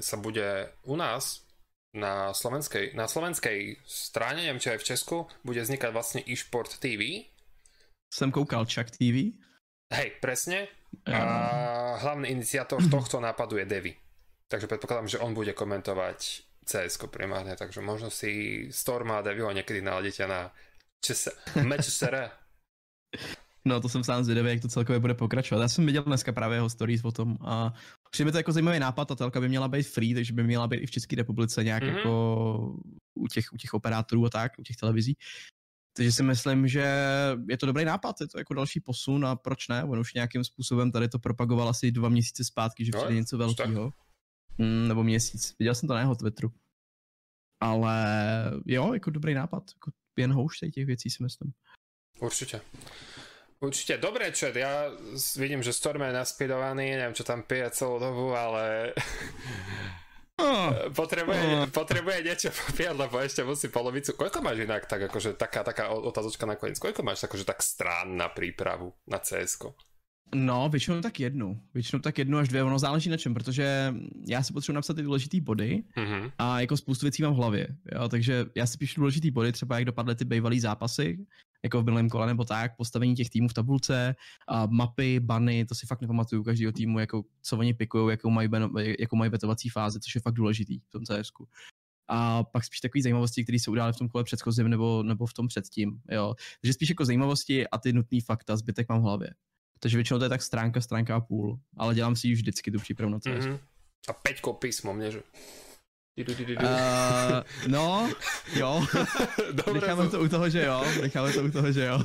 sa bude u nás na slovenskej, na slovenskej strane, neviem, či aj v Česku, bude vznikať vlastne eSport TV. Jsem koukal Chuck TV. Hej, presne. A A... hlavný iniciátor tohto nápadu je Devi. Takže predpokladám, že on bude komentovať cs primárne, takže možno si Storm a Deviho niekedy naladíte na ČS, meč SR. No to jsem sám zvědavý, jak to celkově bude pokračovat. Já jsem viděl dneska právě jeho stories o tom a přijde mi to jako zajímavý nápad, ta telka by měla být free, takže by měla být i v České republice nějak Mhm. mm-hmm. jako u těch, u těch operátorů a tak, u těch televizí. Takže si myslím, že je to dobrý nápad, je to jako další posun a proč ne? On už nějakým způsobem tady to propagoval asi dva měsíce zpátky, že No, přijde něco velkého. Mm, nebo měsíc. Viděl jsem to na jeho Twitteru. Ale jo, jako dobrý nápad. Jako jen houšť těch věcí si myslím. Určite. Určite, dobre čet, ja vidím, že Storm je naspidovaný, neviem, čo tam pije celú dobu, ale potrebuje, oh. potrebuje niečo popíjať, lebo ešte musí polovicu. Koľko máš inak tak, akože taká, taká otázočka nakoniec, koľko máš akože tak strán na prípravu na cs No, většinou tak jednu. Většinou tak jednu až dvě, ono záleží na čem, protože já si potřebuji napsat ty důležité body mm-hmm. a jako spoustu věcí mám v hlavě, jo, takže já si píšu důležité body, třeba jak dopadly ty bývalý zápasy, jako v minulém kole nebo tak, postavení těch týmů v tabulce, a mapy, bany, to si fakt nepamatuju každého týmu, jako co oni pikují, jakou mají, jakou mají vetovací fázi, což je fakt důležitý v tom cs a pak spíš takové zajímavosti, které se udály v tom kole předchozím nebo, nebo v tom předtím. Jo. Takže spíš jako zajímavosti a ty nutný fakta, zbytek mám v hlavě. Takže většinou to je tak stránka, stránka a půl. Ale dělám si už vždycky tu přípravu na. Mm-hmm. A peťko písmo, mě, že? Uh, no, jo. Dobre, necháme to u toho, že jo. Necháme to u toho, že jo.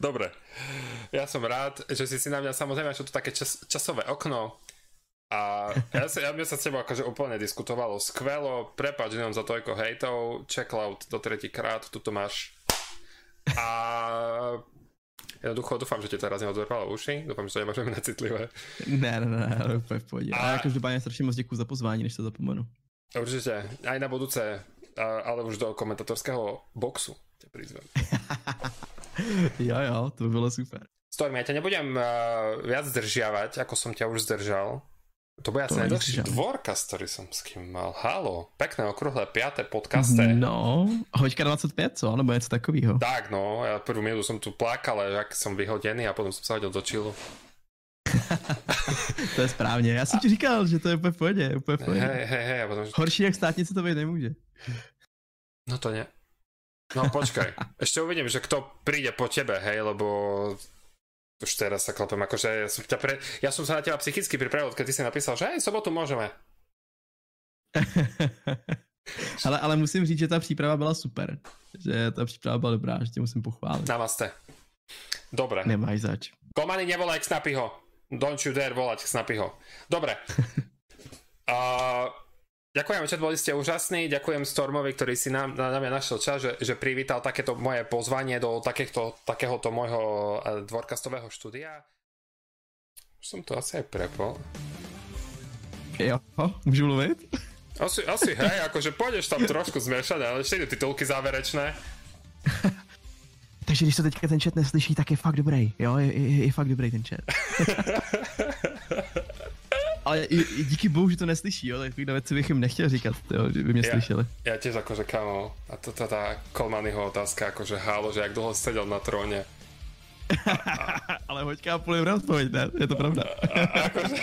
Dobre. Ja som rád, že si si na mňa samozrejme, že to také čas, časové okno a ja, sa, ja by sa s tebou akože úplne diskutovalo skvelo, prepáč jenom za toľko hejtov, checkout do tretíkrát, tuto máš a Jednoducho dúfam, že ti teraz neodzorvalo uši, dúfam, že to nemáš necitlivé. Ne, ne, ne, ale úplně v pohodě. A, a každopádně strašně moc děkuji za pozvání, než to zapomenu. Určite, aj na budúce, ale už do komentatorského boxu tě prizvem. jo, jo, to by bylo super. Storm, ja ťa nebudem uh, viac zdržiavať, ako som ťa už zdržal. To bude asi najdlhší dvorkaz, ktorý som s kým mal. Halo, pekné okrúhle piaté podcaste. No, hoďka 25, co? Nebo něco takového. Tak no, ja prvú minútu som tu plakal, jak som vyhodený a potom som sa hodil do čilu. to je správně. Já jsem ti říkal, že to je úplně v pohodě. Úplně v pohodě. Hej, hej, hej, potom... Horší jak státnice to být nemůže. No to ne. No počkaj, ešte uvidím, že kto príde po tebe, hej, lebo už teraz sa klapem, akože ja som, ťa pre... ja som sa na teba psychicky pripravil, keď ty si napísal, že aj sobotu môžeme. ale, ale musím říct, že ta příprava byla super. Že ta příprava byla dobrá, že tě musím pochválit. Namaste. Dobre. Nemáš zač. Komany, nevolaj Snapyho. Don't you dare volať Snapyho. Dobre. uh, Ďakujem, že boli ste úžasní, ďakujem Stormovi, ktorý si na, na, na mňa našiel čas, že, že privítal takéto moje pozvanie do takéto, takéhoto môjho eh, dvorkastového štúdia. Už som to asi aj prepol. Jo, môžu mluviť? Asi, asi hej, akože pôjdeš tam trošku zmiešať, ale ešte titulky záverečné. Takže když se teďka ten chat neslyší, tak je fakt dobrý, jo, je, je, je fakt dobrý ten chat. Ale i, i díky bohu, že to neslyší, jo, takovýhle věci bych jim nechtěl říkat, jo, že by mě ja, slyšeli. Ja tiež akože kamo, a to tá, tá Kolmanyho otázka, akože hálo, že jak dlho sedel na tróne. Ale hoďka a půl je v odpověď, ne? Je to pravda. A, a, akože...